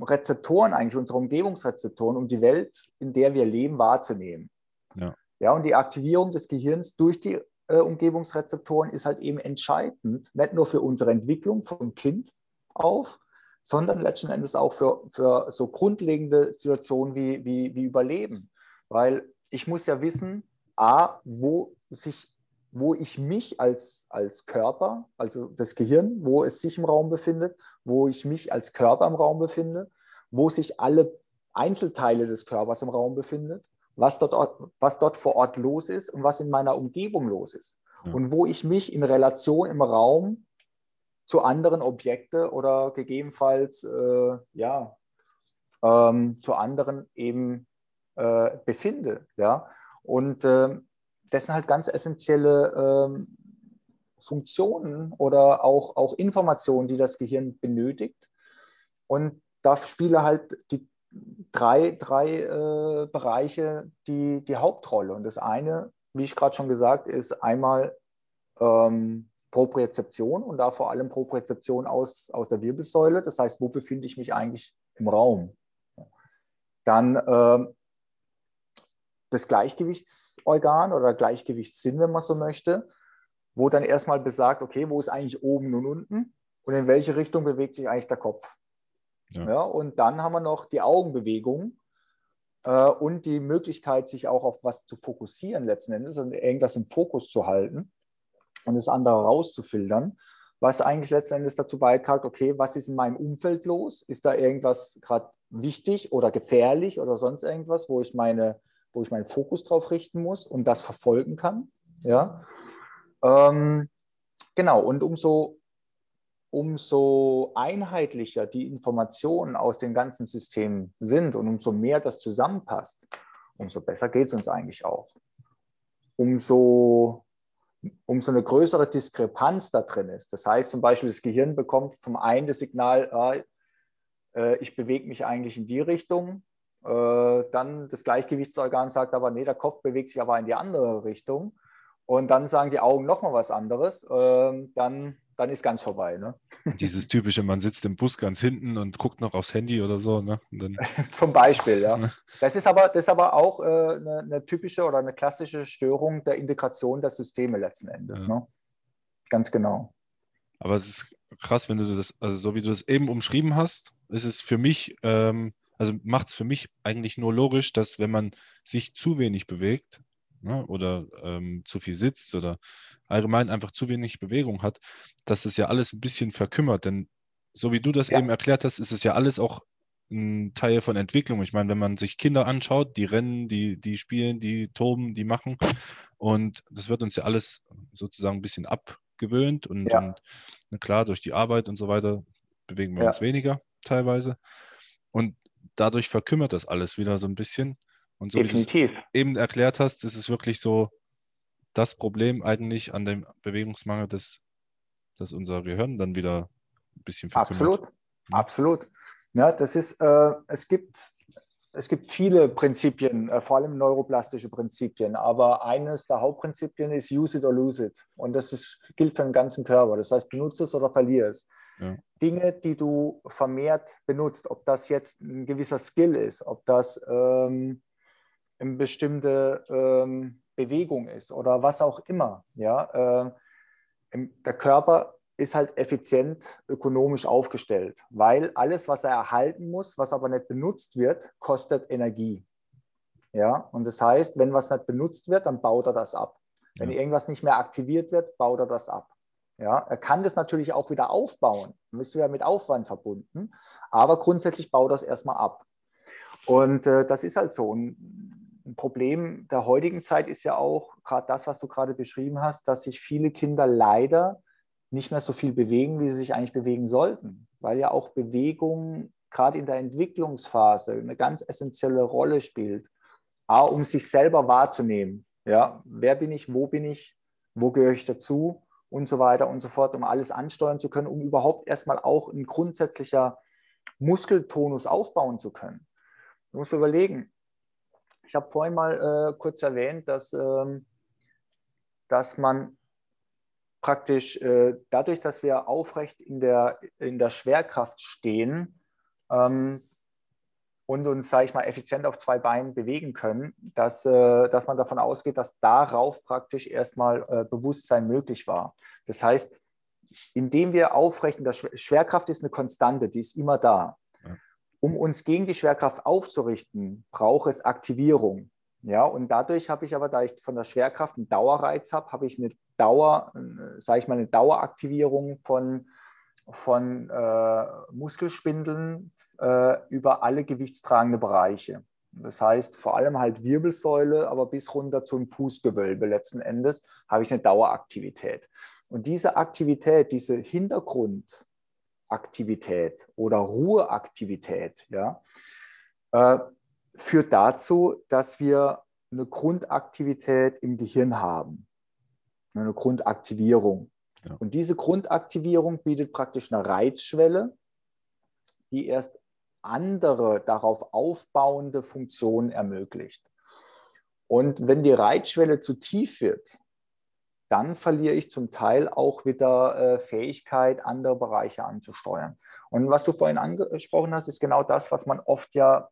Rezeptoren, eigentlich unsere Umgebungsrezeptoren, um die Welt, in der wir leben, wahrzunehmen. Ja. ja und die Aktivierung des Gehirns durch die äh, Umgebungsrezeptoren ist halt eben entscheidend, nicht nur für unsere Entwicklung vom Kind auf, sondern letzten Endes auch für, für so grundlegende Situationen wie, wie, wie Überleben. Weil ich muss ja wissen, A, wo sich wo ich mich als, als Körper, also das Gehirn, wo es sich im Raum befindet, wo ich mich als Körper im Raum befinde, wo sich alle Einzelteile des Körpers im Raum befindet, was dort, was dort vor Ort los ist und was in meiner Umgebung los ist. Ja. Und wo ich mich in Relation im Raum zu anderen Objekten oder gegebenenfalls äh, ja, ähm, zu anderen eben äh, befinde. Ja? Und äh, das sind halt ganz essentielle ähm, Funktionen oder auch, auch Informationen, die das Gehirn benötigt. Und da spielen halt die drei, drei äh, Bereiche die, die Hauptrolle. Und das eine, wie ich gerade schon gesagt, ist einmal ähm, Propriozeption und da vor allem Propriozeption aus, aus der Wirbelsäule. Das heißt, wo befinde ich mich eigentlich im Raum? Dann äh, das Gleichgewichtsorgan oder Gleichgewichtssinn, wenn man so möchte, wo dann erstmal besagt, okay, wo ist eigentlich oben und unten und in welche Richtung bewegt sich eigentlich der Kopf. Ja. ja und dann haben wir noch die Augenbewegung äh, und die Möglichkeit, sich auch auf was zu fokussieren letzten Endes und irgendwas im Fokus zu halten und das andere rauszufiltern, was eigentlich letzten Endes dazu beiträgt, okay, was ist in meinem Umfeld los? Ist da irgendwas gerade wichtig oder gefährlich oder sonst irgendwas, wo ich meine wo ich meinen Fokus drauf richten muss und das verfolgen kann. Ja? Ähm, genau, und umso, umso einheitlicher die Informationen aus den ganzen Systemen sind und umso mehr das zusammenpasst, umso besser geht es uns eigentlich auch. Umso, umso eine größere Diskrepanz da drin ist. Das heißt zum Beispiel, das Gehirn bekommt vom einen das Signal, ah, äh, ich bewege mich eigentlich in die Richtung äh, dann das Gleichgewichtsorgan sagt aber, nee, der Kopf bewegt sich aber in die andere Richtung. Und dann sagen die Augen nochmal was anderes. Ähm, dann, dann ist ganz vorbei. Ne? Dieses typische, man sitzt im Bus ganz hinten und guckt noch aufs Handy oder so. Ne? *laughs* Zum Beispiel, ja. Das ist aber, das ist aber auch äh, eine, eine, typische oder eine klassische Störung der Integration der Systeme letzten Endes. Ja. Ne? Ganz genau. Aber es ist krass, wenn du das, also so wie du das eben umschrieben hast, ist es für mich ähm, also macht es für mich eigentlich nur logisch, dass wenn man sich zu wenig bewegt ne, oder ähm, zu viel sitzt oder allgemein einfach zu wenig Bewegung hat, dass es ja alles ein bisschen verkümmert. Denn so wie du das ja. eben erklärt hast, ist es ja alles auch ein Teil von Entwicklung. Ich meine, wenn man sich Kinder anschaut, die rennen, die, die spielen, die toben, die machen. Und das wird uns ja alles sozusagen ein bisschen abgewöhnt. Und, ja. und na klar, durch die Arbeit und so weiter bewegen wir ja. uns weniger teilweise. Und dadurch verkümmert das alles wieder so ein bisschen. Und so Definitiv. wie du eben erklärt hast, ist es wirklich so das Problem eigentlich an dem Bewegungsmangel, dass, dass unser Gehirn dann wieder ein bisschen verkümmert. Absolut, ja. absolut. Ja, das ist, äh, es gibt es gibt viele Prinzipien, äh, vor allem neuroplastische Prinzipien, aber eines der Hauptprinzipien ist use it or lose it. Und das ist, gilt für den ganzen Körper. Das heißt, benutze es oder verliere es. Ja. Dinge, die du vermehrt benutzt, ob das jetzt ein gewisser Skill ist, ob das ähm, eine bestimmte ähm, Bewegung ist oder was auch immer. Ja? Äh, der Körper ist halt effizient ökonomisch aufgestellt, weil alles, was er erhalten muss, was aber nicht benutzt wird, kostet Energie. Ja, und das heißt, wenn was nicht benutzt wird, dann baut er das ab. Wenn ja. irgendwas nicht mehr aktiviert wird, baut er das ab. Ja, er kann das natürlich auch wieder aufbauen. Ist ja mit Aufwand verbunden, aber grundsätzlich baut das erstmal ab. Und äh, das ist halt so. Und ein Problem der heutigen Zeit ist ja auch gerade das, was du gerade beschrieben hast, dass sich viele Kinder leider nicht mehr so viel bewegen, wie sie sich eigentlich bewegen sollten, weil ja auch Bewegung gerade in der Entwicklungsphase eine ganz essentielle Rolle spielt, A, um sich selber wahrzunehmen. Ja, wer bin ich, wo bin ich, wo gehöre ich dazu und so weiter und so fort, um alles ansteuern zu können, um überhaupt erstmal auch ein grundsätzlicher Muskeltonus aufbauen zu können. Du musst überlegen, ich habe vorhin mal äh, kurz erwähnt, dass, ähm, dass man praktisch äh, dadurch, dass wir aufrecht in der, in der Schwerkraft stehen ähm, und uns, sage ich mal, effizient auf zwei Beinen bewegen können, dass, äh, dass man davon ausgeht, dass darauf praktisch erstmal äh, Bewusstsein möglich war. Das heißt, indem wir aufrecht, in der Schwerkraft ist eine Konstante, die ist immer da. Um uns gegen die Schwerkraft aufzurichten, braucht es Aktivierung. Ja, und dadurch habe ich aber, da ich von der Schwerkraft einen Dauerreiz habe, habe ich eine Dauer, äh, sage ich mal, eine Daueraktivierung von, von äh, Muskelspindeln äh, über alle gewichtstragende Bereiche. Das heißt, vor allem halt Wirbelsäule, aber bis runter zum Fußgewölbe letzten Endes habe ich eine Daueraktivität. Und diese Aktivität, diese Hintergrundaktivität oder Ruheaktivität, ja, äh, führt dazu, dass wir eine Grundaktivität im Gehirn haben, eine Grundaktivierung. Ja. Und diese Grundaktivierung bietet praktisch eine Reizschwelle, die erst andere darauf aufbauende Funktionen ermöglicht. Und wenn die Reizschwelle zu tief wird, dann verliere ich zum Teil auch wieder äh, Fähigkeit, andere Bereiche anzusteuern. Und was du vorhin angesprochen hast, ist genau das, was man oft ja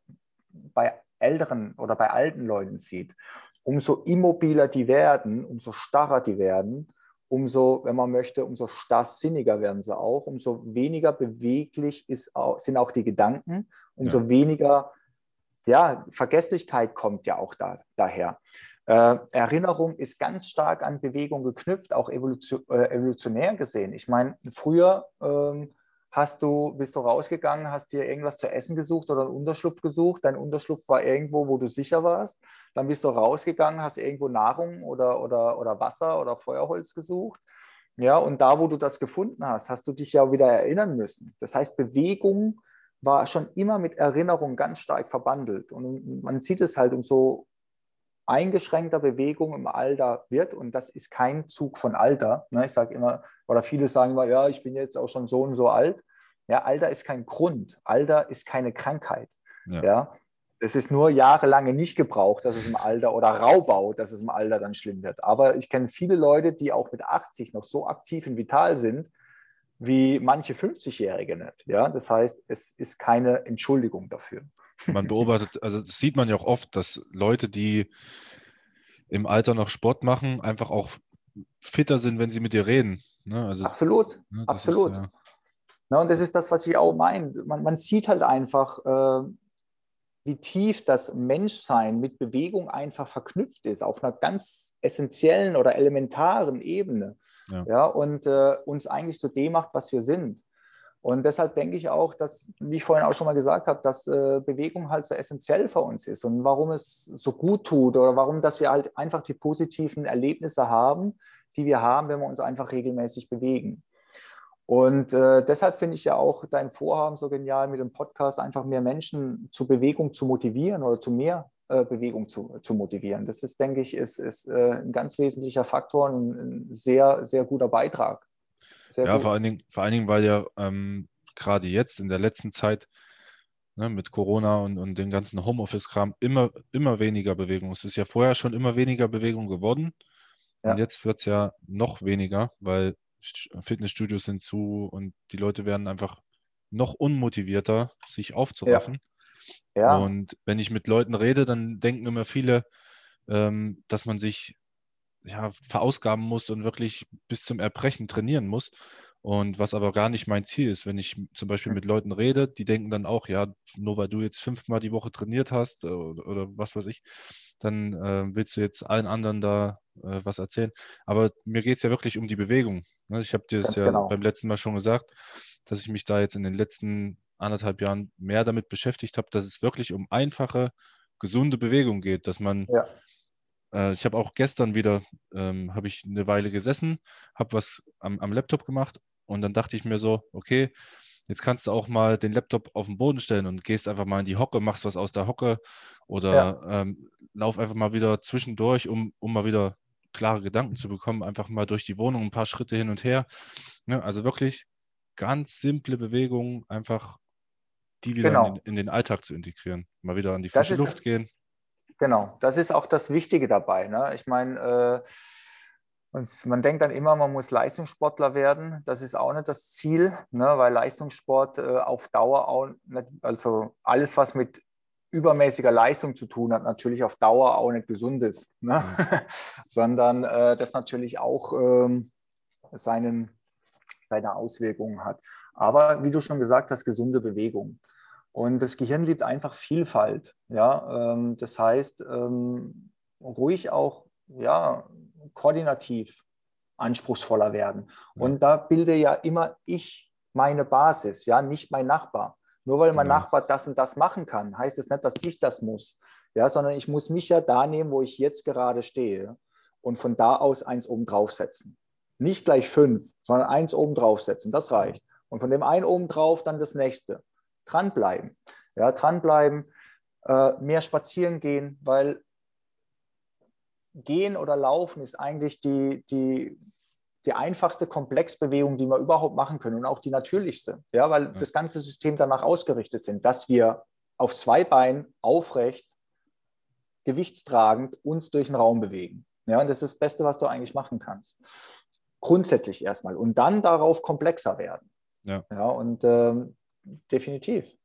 bei älteren oder bei alten Leuten sieht. Umso immobiler die werden, umso starrer die werden, umso, wenn man möchte, umso starrsinniger werden sie auch, umso weniger beweglich ist, sind auch die Gedanken, umso ja. weniger ja, Vergesslichkeit kommt ja auch da, daher. Äh, Erinnerung ist ganz stark an Bewegung geknüpft, auch evolution, äh, evolutionär gesehen. Ich meine, früher ähm, hast du, bist du rausgegangen, hast dir irgendwas zu essen gesucht oder einen Unterschlupf gesucht. Dein Unterschlupf war irgendwo, wo du sicher warst. Dann bist du rausgegangen, hast irgendwo Nahrung oder, oder, oder Wasser oder Feuerholz gesucht. Ja, und da, wo du das gefunden hast, hast du dich ja wieder erinnern müssen. Das heißt, Bewegung war schon immer mit Erinnerung ganz stark verbandelt. Und man sieht es halt, umso eingeschränkter Bewegung im Alter wird, und das ist kein Zug von Alter. Ne? Ich sage immer, oder viele sagen immer, ja, ich bin jetzt auch schon so und so alt. Ja, Alter ist kein Grund. Alter ist keine Krankheit. Ja. ja? Es ist nur jahrelange nicht gebraucht, dass es im Alter oder Raubau, dass es im Alter dann schlimm wird. Aber ich kenne viele Leute, die auch mit 80 noch so aktiv und vital sind, wie manche 50-Jährige nicht. Ja? Das heißt, es ist keine Entschuldigung dafür. Man beobachtet, also das sieht man ja auch oft, dass Leute, die im Alter noch Sport machen, einfach auch fitter sind, wenn sie mit dir reden. Ne? Also, absolut, ne, absolut. Ist, ja. Na, und das ist das, was ich auch meine. Man, man sieht halt einfach, äh, wie tief das Menschsein mit Bewegung einfach verknüpft ist, auf einer ganz essentiellen oder elementaren Ebene. Ja. ja und äh, uns eigentlich zu dem macht, was wir sind. Und deshalb denke ich auch, dass, wie ich vorhin auch schon mal gesagt habe, dass äh, Bewegung halt so essentiell für uns ist und warum es so gut tut oder warum, dass wir halt einfach die positiven Erlebnisse haben, die wir haben, wenn wir uns einfach regelmäßig bewegen. Und äh, deshalb finde ich ja auch dein Vorhaben so genial, mit dem Podcast einfach mehr Menschen zur Bewegung zu motivieren oder zu mehr äh, Bewegung zu, zu motivieren. Das ist, denke ich, ist, ist äh, ein ganz wesentlicher Faktor und ein sehr, sehr guter Beitrag. Sehr ja, vor allen, Dingen, vor allen Dingen, weil ja ähm, gerade jetzt in der letzten Zeit ne, mit Corona und, und dem ganzen Homeoffice-Kram immer, immer weniger Bewegung. Es ist ja vorher schon immer weniger Bewegung geworden. Ja. Und jetzt wird es ja noch weniger, weil Fitnessstudios sind zu und die Leute werden einfach noch unmotivierter, sich aufzuraffen. Ja. ja. Und wenn ich mit Leuten rede, dann denken immer viele, ähm, dass man sich ja, verausgaben muss und wirklich bis zum Erbrechen trainieren muss. Und was aber gar nicht mein Ziel ist, wenn ich zum Beispiel hm. mit Leuten rede, die denken dann auch, ja, nur weil du jetzt fünfmal die Woche trainiert hast oder, äh, oder was weiß ich, dann äh, willst du jetzt allen anderen da äh, was erzählen. Aber mir geht es ja wirklich um die Bewegung. Ne? Ich habe dir das ja genau. beim letzten Mal schon gesagt, dass ich mich da jetzt in den letzten anderthalb Jahren mehr damit beschäftigt habe, dass es wirklich um einfache, gesunde Bewegung geht, dass man ja. Äh, ich habe auch gestern wieder, ähm, habe ich eine Weile gesessen, habe was am, am Laptop gemacht und dann dachte ich mir so, okay, jetzt kannst du auch mal den Laptop auf den Boden stellen und gehst einfach mal in die Hocke, machst was aus der Hocke oder ja. ähm, lauf einfach mal wieder zwischendurch, um, um mal wieder klare Gedanken zu bekommen, einfach mal durch die Wohnung ein paar Schritte hin und her. Ne, also wirklich ganz simple Bewegungen, einfach die wieder genau. in, den, in, den, Alltag zu integrieren. Mal wieder an die frische Luft gehen. Genau, das ist auch das Wichtige dabei. Ne? Ich meine, äh, Und man denkt dann immer, man muss Leistungssportler werden. Das ist auch nicht das Ziel, ne? weil Leistungssport äh, auf Dauer auch nicht, also alles, was mit übermäßiger Leistung zu tun hat, natürlich auf Dauer auch nicht gesund ist, ne? Mhm. *laughs* sondern äh, das natürlich auch ähm, seinen, seine Auswirkungen hat. Aber wie du schon gesagt hast, gesunde Bewegung. Und das Gehirn liebt einfach Vielfalt. Ja? Ähm, das heißt, ähm, ruhig auch ja, koordinativ anspruchsvoller werden. Und da bilde ja immer ich meine Basis, ja, nicht mein Nachbar. Nur weil mein genau. Nachbar das und das machen kann, heißt es das nicht, dass ich das muss, ja, sondern ich muss mich ja da nehmen, wo ich jetzt gerade stehe und von da aus eins oben draufsetzen. Nicht gleich fünf, sondern eins oben draufsetzen, das reicht. Und von dem einen oben drauf dann das nächste. Dranbleiben, ja, dranbleiben, äh, mehr spazieren gehen, weil Gehen oder Laufen ist eigentlich die, die, die einfachste Komplexbewegung, die wir überhaupt machen können und auch die natürlichste, ja, weil ja. das ganze System danach ausgerichtet ist, dass wir auf zwei Beinen aufrecht, gewichtstragend uns durch den Raum bewegen. Ja, und das ist das Beste, was du eigentlich machen kannst. Grundsätzlich erstmal und dann darauf komplexer werden. Ja, ja und ähm, definitiv.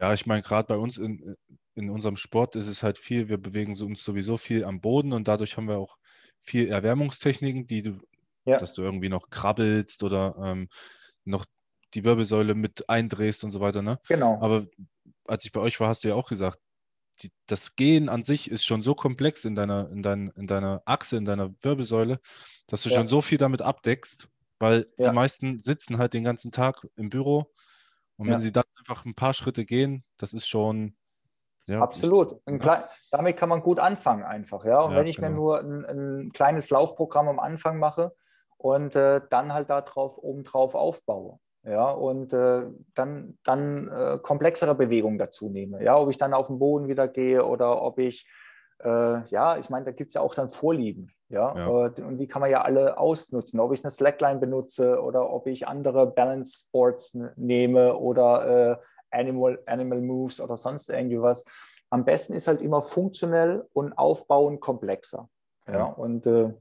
Ja, ich meine, gerade bei uns in, in unserem Sport ist es halt viel, wir bewegen uns sowieso viel am Boden und dadurch haben wir auch viel Erwärmungstechniken, die du, ja. dass du irgendwie noch krabbelst oder ähm, noch die Wirbelsäule mit eindrehst und so weiter. Ne? Genau. Aber als ich bei euch war, hast du ja auch gesagt, die, das Gehen an sich ist schon so komplex in deiner, in, dein, in deiner Achse, in deiner Wirbelsäule, dass du ja. schon so viel damit abdeckst, weil ja. die meisten sitzen halt den ganzen Tag im Büro und wenn sie dann einfach ein paar Schritte gehen, das ist schon, ja, Absolut. Klein, damit kann man gut anfangen einfach. Ja? Und ja, wenn ich genau. mir nur ein, ein, kleines Laufprogramm am Anfang mache und äh, dann halt darauf obendrauf aufbaue. Ja, und äh, dann, dann äh, komplexere Bewegungen dazu nehme. Ja, ob ich dann auf den Boden wieder gehe oder ob ich, äh, ja, ich meine, da gibt es ja auch dann Vorlieben. Ja, ja. und die kann man ja alle ausnutzen. Ob ich eine Slackline benutze oder ob ich andere Balance Sports nehme oder äh, Animal, Animal Moves oder sonst irgendwas. Am besten ist halt immer funktionell und aufbauend komplexer. Ja, und äh,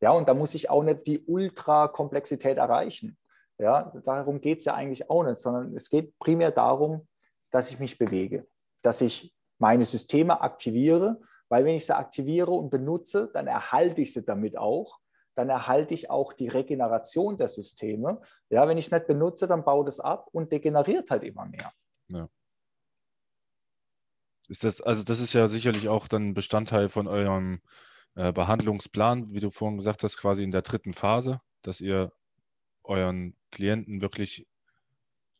ja, und da muss ich auch nicht die Ultrakomplexität erreichen. Ja, darum geht es ja eigentlich auch nicht, sondern es geht primär darum, dass ich mich bewege, dass ich meine Systeme aktiviere, weil wenn ich sie aktiviere und benutze, dann erhalte ich sie damit auch dann erhalte ich auch die Regeneration der Systeme. Ja, wenn ich es nicht benutze, dann baut es ab und degeneriert halt immer mehr. Ja. Ist das, also das ist ja sicherlich auch dann Bestandteil von eurem äh, Behandlungsplan, wie du vorhin gesagt hast, quasi in der dritten Phase, dass ihr euren Klienten wirklich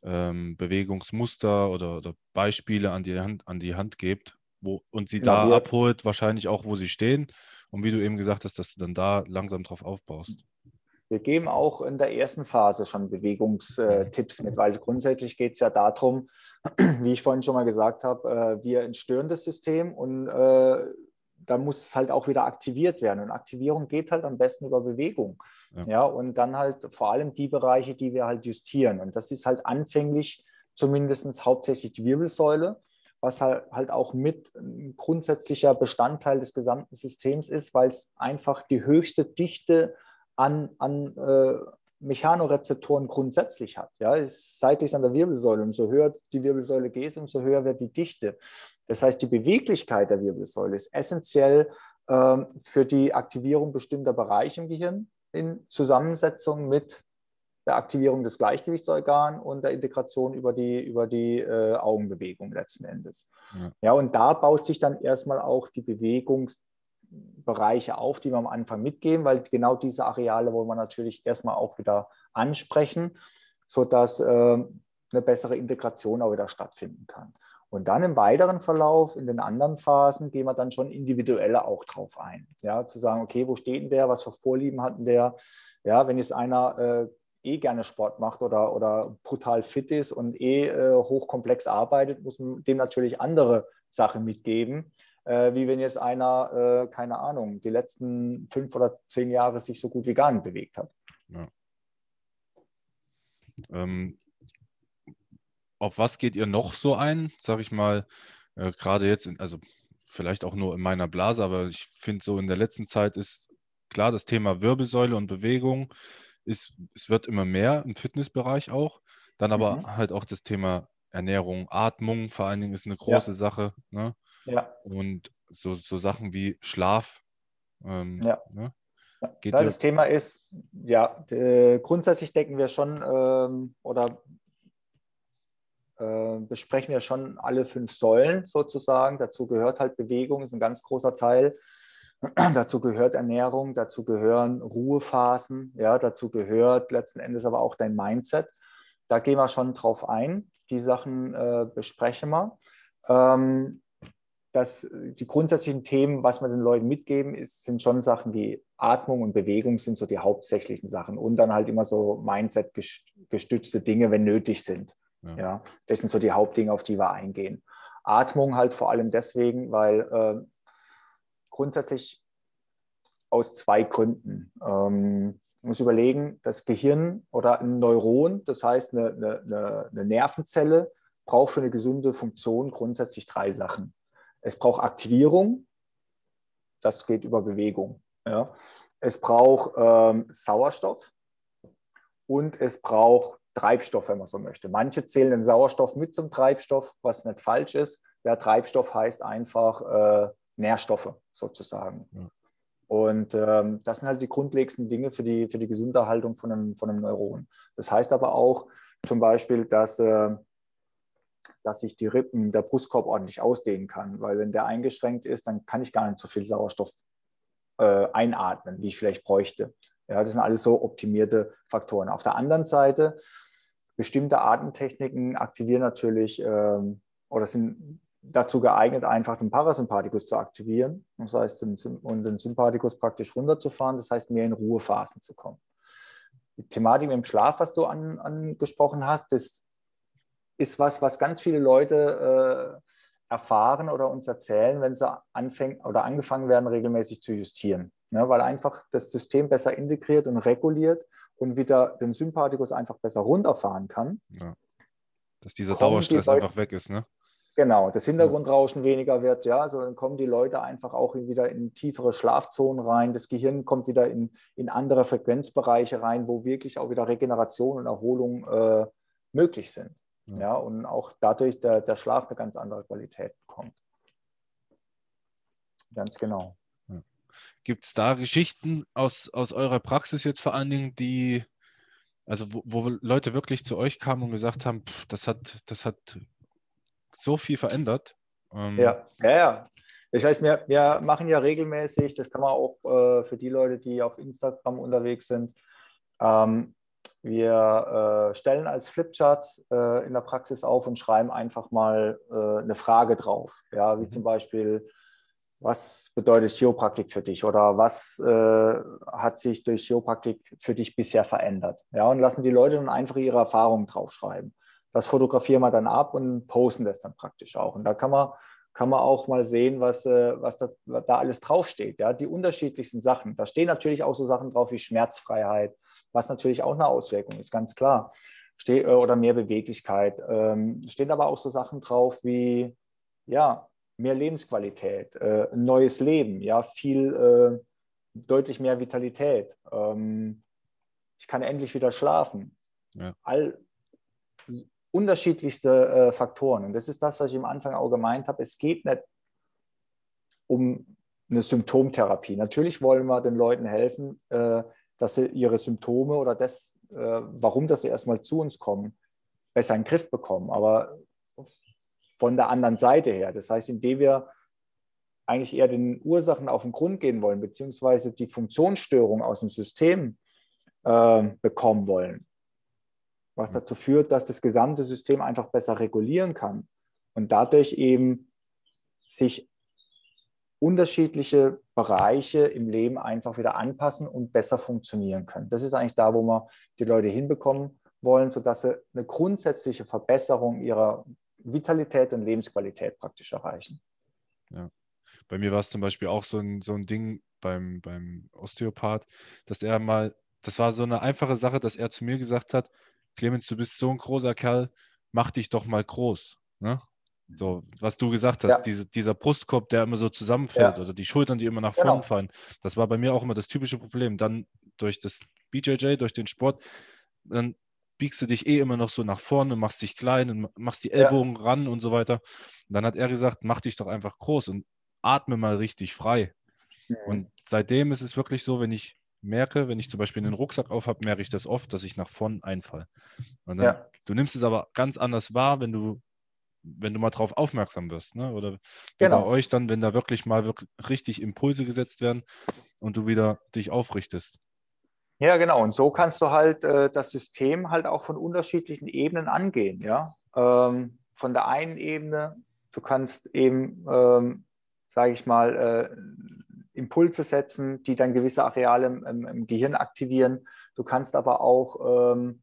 ähm, Bewegungsmuster oder, oder, Beispiele an die Hand, an die Hand gebt wo, und sie genau, da abholt, wahrscheinlich auch, wo sie stehen. Und wie du eben gesagt hast, dass du dann da langsam drauf aufbaust. Wir geben auch in der ersten Phase schon Bewegungstipps mit, weil grundsätzlich geht es ja darum, *clears throat* wie ich vorhin schon mal gesagt habe, äh, wir entstören das System und äh, da muss es halt auch wieder aktiviert werden. Und Aktivierung geht halt am besten über Bewegung. Ja. ja. und dann halt vor allem die Bereiche, die wir halt justieren. Und das ist halt anfänglich zumindest hauptsächlich die Wirbelsäule, was halt, halt auch mit ein grundsätzlicher Bestandteil des gesamten Systems ist, weil es einfach die höchste Dichte an, an äh, Mechanorezeptoren grundsätzlich hat. Ja, ist seitlich an der Wirbelsäule. Umso höher die Wirbelsäule geht, umso höher wird die Dichte. Das heißt, die Beweglichkeit der Wirbelsäule ist essentiell äh, für die Aktivierung bestimmter Bereiche im Gehirn in Zusammensetzung mit der Aktivierung des Gleichgewichtsorgans und der Integration über die, über die äh, Augenbewegung letzten Endes. Ja. ja, und da baut sich dann erstmal auch die Bewegungs- Bereiche auf, die wir am Anfang mitgeben, weil genau diese Areale wollen wir natürlich erstmal auch wieder ansprechen, sodass äh, eine bessere Integration auch wieder stattfinden kann. Und dann im weiteren Verlauf, in den anderen Phasen, gehen wir dann schon individueller auch drauf ein. Ja, zu sagen, okay, wo steht denn der, was für Vorlieben hat denn der? Ja, wenn jetzt einer äh, eh gerne Sport macht oder, oder brutal fit ist und eh äh, hochkomplex arbeitet, muss man dem natürlich andere Sachen mitgeben äh, wie wenn jetzt einer, äh, keine Ahnung, die letzten fünf oder zehn Jahre sich so gut wie gar nicht bewegt hat. Ja. Ähm, auf was geht ihr noch so ein, sag ich mal, äh, gerade jetzt, in, also vielleicht auch nur in meiner Blase, aber ich finde so in der letzten Zeit ist klar, das Thema Wirbelsäule und Bewegung ist, es wird immer mehr im Fitnessbereich auch. Dann aber mhm. halt auch das Thema Ernährung, Atmung vor allen Dingen ist eine große ja. Sache. Ne? Ja. Und so, so Sachen wie Schlaf. Ähm, ja. Ne? Geht ja, das Thema ist, ja, äh, grundsätzlich decken wir schon ähm, oder äh, besprechen wir schon alle fünf Säulen sozusagen. Dazu gehört halt Bewegung, ist ein ganz großer Teil. Dazu gehört Ernährung, dazu gehören Ruhephasen, ja, dazu gehört letzten Endes aber auch dein Mindset. Da gehen wir schon drauf ein. Die Sachen äh, besprechen wir. Ähm, das, die grundsätzlichen Themen, was wir den Leuten mitgeben, ist, sind schon Sachen wie Atmung und Bewegung sind so die hauptsächlichen Sachen und dann halt immer so Mindset-gestützte Dinge, wenn nötig sind. Ja. ja. das sind so die Hauptdinge, auf die wir eingehen. Atmung halt vor allem deswegen, weil äh, grundsätzlich aus zwei Gründen. Ähm, man muss überlegen, das Gehirn oder ein Neuron, das heißt eine, eine, eine Nervenzelle, braucht für eine gesunde Funktion grundsätzlich drei Sachen. Es braucht Aktivierung, das geht über Bewegung. Ja. Es braucht ähm, Sauerstoff und es braucht Treibstoff, wenn man so möchte. Manche zählen den Sauerstoff mit zum Treibstoff, was nicht falsch ist. Der Treibstoff heißt einfach äh, Nährstoffe sozusagen. Ja. Und ähm, das sind halt die grundlegendsten Dinge für die, für die Gesunderhaltung von einem, von einem Neuron. Das heißt aber auch zum Beispiel, dass, äh, dass sich die Rippen, der Brustkorb ordentlich ausdehnen kann, weil wenn der eingeschränkt ist, dann kann ich gar nicht so viel Sauerstoff äh, einatmen, wie ich vielleicht bräuchte. Ja, das sind alles so optimierte Faktoren. Auf der anderen Seite, bestimmte Atemtechniken aktivieren natürlich ähm, oder sind dazu geeignet, einfach den Parasympathikus zu aktivieren, das heißt, den, und den Sympathikus praktisch runterzufahren, das heißt, mehr in Ruhephasen zu kommen. Die Thematik dem Schlaf, was du an, angesprochen hast, das ist was, was ganz viele Leute äh, erfahren oder uns erzählen, wenn sie anfangen oder angefangen werden, regelmäßig zu justieren. Ja, weil einfach das System besser integriert und reguliert und wieder den Sympathikus einfach besser runterfahren kann. Ja. Dass dieser Dauerstress die einfach weg ist, ne? Genau, das Hintergrundrauschen ja. weniger wird, ja, so dann kommen die Leute einfach auch wieder in tiefere Schlafzonen rein. Das Gehirn kommt wieder in, in andere Frequenzbereiche rein, wo wirklich auch wieder Regeneration und Erholung äh, möglich sind. Ja. ja. und auch dadurch der, der Schlaf eine ganz andere Qualität bekommt. Ganz genau. Ja. Gibt es da Geschichten aus, aus eurer Praxis jetzt vor allen Dingen, die, also wo, wo Leute wirklich zu euch kamen und gesagt haben, pff, das hat, das hat so viel verändert. Ähm, ja, ja, ja. Das heißt, wir, wir machen ja regelmäßig, das kann man auch äh, für die Leute, die auf Instagram unterwegs sind, ähm, wir äh, stellen als Flipcharts äh, in der Praxis auf und schreiben einfach mal äh, eine Frage drauf. Ja, wie mhm. zum Beispiel, was bedeutet Chiropraktik für dich oder was äh, hat sich durch Chiropraktik für dich bisher verändert? Ja, und lassen die Leute dann einfach ihre Erfahrungen draufschreiben. Das fotografieren wir dann ab und posten das dann praktisch auch. Und da kann man, kann man auch mal sehen, was, äh, was, da, was da alles draufsteht. Ja? Die unterschiedlichsten Sachen. Da stehen natürlich auch so Sachen drauf wie Schmerzfreiheit, was natürlich auch eine Auswirkung ist, ganz klar. Ste äh, oder mehr Beweglichkeit. Ähm, stehen aber auch so Sachen drauf wie ja, mehr Lebensqualität, äh, neues Leben, ja, viel, äh, deutlich mehr Vitalität. Ähm, ich kann endlich wieder schlafen. Ja. All unterschiedlichste äh, Faktoren. Und das ist das, was ich am Anfang auch gemeint habe. Es geht nicht um eine Symptomtherapie. Natürlich wollen wir den Leuten helfen, äh, dass sie ihre Symptome oder das, äh, warum dass sie erstmal zu uns kommen, besser in den Griff bekommen. Aber von der anderen Seite her. Das heißt, indem wir eigentlich eher den Ursachen auf den Grund gehen wollen, beziehungsweise die Funktionsstörung aus dem System äh, bekommen wollen, was mhm. dazu führt, dass das gesamte System einfach besser regulieren kann und dadurch eben sich unterschiedliche Bereiche im Leben einfach wieder anpassen und besser funktionieren können. Das ist eigentlich da, wo wir die Leute hinbekommen wollen, sodass sie eine grundsätzliche Verbesserung ihrer Vitalität und Lebensqualität praktisch erreichen. Ja. Bei mir war es zum Beispiel auch so ein, so ein Ding beim, beim Osteopath, dass er mal, das war so eine einfache Sache, dass er zu mir gesagt hat, Clemens, du bist so ein großer Kerl, mach dich doch mal groß. Ne? So, was du gesagt hast, ja. diese, dieser Brustkorb, der immer so zusammenfällt, ja. oder die Schultern, die immer nach vorn genau. fallen. Das war bei mir auch immer das typische Problem. Dann durch das BJJ, durch den Sport, dann biegst du dich eh immer noch so nach vorne, machst dich klein und machst die Ellbogen ja. ran und so weiter. Und dann hat er gesagt, mach dich doch einfach groß und atme mal richtig frei. Mhm. Und seitdem ist es wirklich so, wenn ich merke, wenn ich zum Beispiel einen Rucksack auf habe, merke ich das oft, dass ich nach vorn einfalle. Und dann, ja. Du nimmst es aber ganz anders wahr, wenn du, wenn du mal drauf aufmerksam wirst. Ne? Oder genau. bei euch dann, wenn da wirklich mal wirklich richtig Impulse gesetzt werden und du wieder dich aufrichtest. Ja, genau. Und so kannst du halt äh, das System halt auch von unterschiedlichen Ebenen angehen. Ja? Ähm, von der einen Ebene, du kannst eben, ähm, sage ich mal, äh, Impulse setzen, die dann gewisse Areale im, im Gehirn aktivieren. Du kannst aber auch ähm,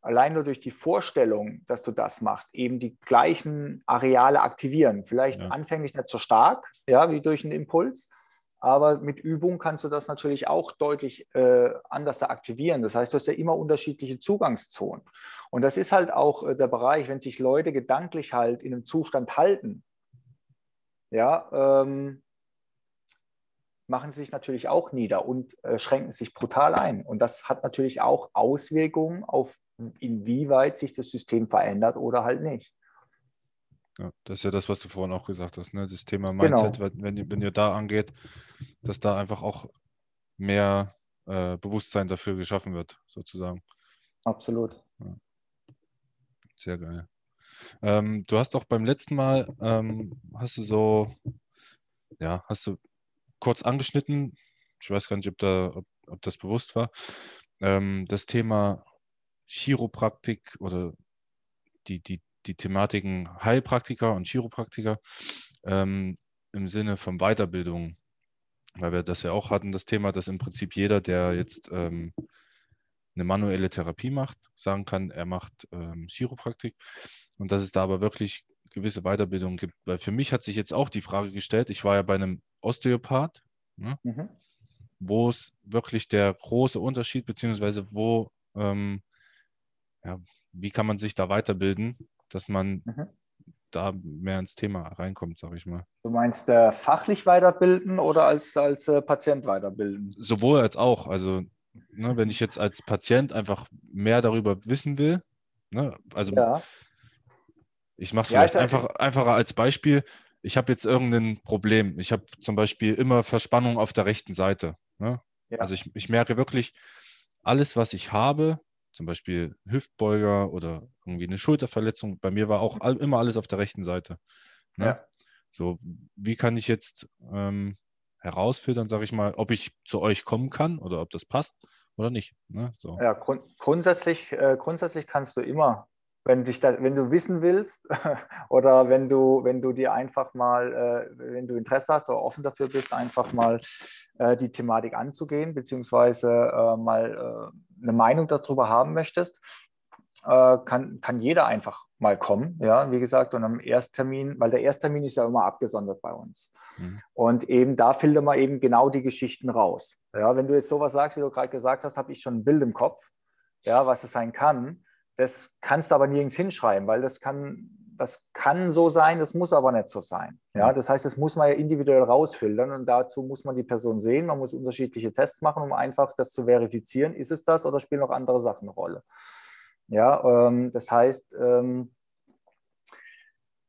allein nur durch die Vorstellung, dass du das machst, eben die gleichen Areale aktivieren. Vielleicht ja. anfänglich nicht so stark, ja, wie durch einen Impuls, aber mit Übung kannst du das natürlich auch deutlich äh, anders aktivieren. Das heißt, du hast ja immer unterschiedliche Zugangszonen. Und das ist halt auch äh, der Bereich, wenn sich Leute gedanklich halt in einem Zustand halten, ja, ähm, machen sie sich natürlich auch nieder und äh, schränken sich brutal ein. Und das hat natürlich auch Auswirkungen auf, inwieweit sich das System verändert oder halt nicht. Ja, das ist ja das, was du vorhin auch gesagt hast, ne? das Thema genau. Mindset, genau. wenn, wenn ihr da angeht, dass da einfach auch mehr äh, Bewusstsein dafür geschaffen wird, sozusagen. Absolut. Ja. Sehr geil. Ähm, du hast auch beim letzten Mal, ähm, hast du so, ja, hast du kurz angeschnitten. Ich weiß gar nicht, ob, da, ob, ob das bewusst war. Ähm, das Thema Chiropraktik oder die, die, die Thematiken Heilpraktiker und Chiropraktiker ähm, im Sinne von Weiterbildung, weil wir das ja auch hatten, das Thema, dass im Prinzip jeder, der jetzt ähm, eine manuelle Therapie macht, sagen kann, er macht ähm, Chiropraktik und dass es da aber wirklich gewisse Weiterbildung gibt. Weil für mich hat sich jetzt auch die Frage gestellt, ich war ja bei einem Osteopath, ne? mhm. wo es wirklich der große Unterschied, beziehungsweise wo, ähm, ja, wie kann man sich da weiterbilden, dass man mhm. da mehr ins Thema reinkommt, sage ich mal. Du meinst äh, fachlich weiterbilden oder als, als äh, Patient weiterbilden? Sowohl als auch. Also, ne, wenn ich jetzt als Patient einfach mehr darüber wissen will, ne, also ja. ich mache es ja, vielleicht einfach, einfacher als Beispiel ich habe jetzt irgendein Problem. Ich habe zum Beispiel immer Verspannung auf der rechten Seite. Ne? Ja. Also ich, ich merke wirklich, alles, was ich habe, zum Beispiel Hüftbeuger oder irgendwie eine Schulterverletzung, bei mir war auch all, immer alles auf der rechten Seite. Ne? Ja. So, wie kann ich jetzt ähm, herausfiltern, sage ich mal, ob ich zu euch kommen kann oder ob das passt oder nicht. Ne? So. Ja, grund grundsätzlich, äh, grundsätzlich kannst du immer wenn, dich das, wenn du wissen willst *laughs* oder wenn du, wenn du dir einfach mal, äh, wenn du Interesse hast oder offen dafür bist, einfach mal äh, die Thematik anzugehen, beziehungsweise äh, mal eine Meinung darüber haben möchtest, kann, kann jeder einfach mal kommen. Ja, wie gesagt, und am Ersttermin, weil der Ersttermin ist ja immer abgesondert bei uns. Mhm. Und eben da filtern wir eben genau die Geschichten raus. Ja, wenn du jetzt sowas sagst, wie du gerade gesagt hast, habe ich schon ein Bild im Kopf, ja, was es sein kann. Das kannst du aber nirgends hinschreiben, weil das kann, das kann so sein, das muss aber nicht so sein. Ja, das heißt, das muss man ja individuell rausfiltern und dazu muss man die Person sehen. Man muss unterschiedliche Tests machen, um einfach das zu verifizieren. Ist es das oder spielen noch andere Sachen eine Rolle? Ja, ähm, das heißt, ähm,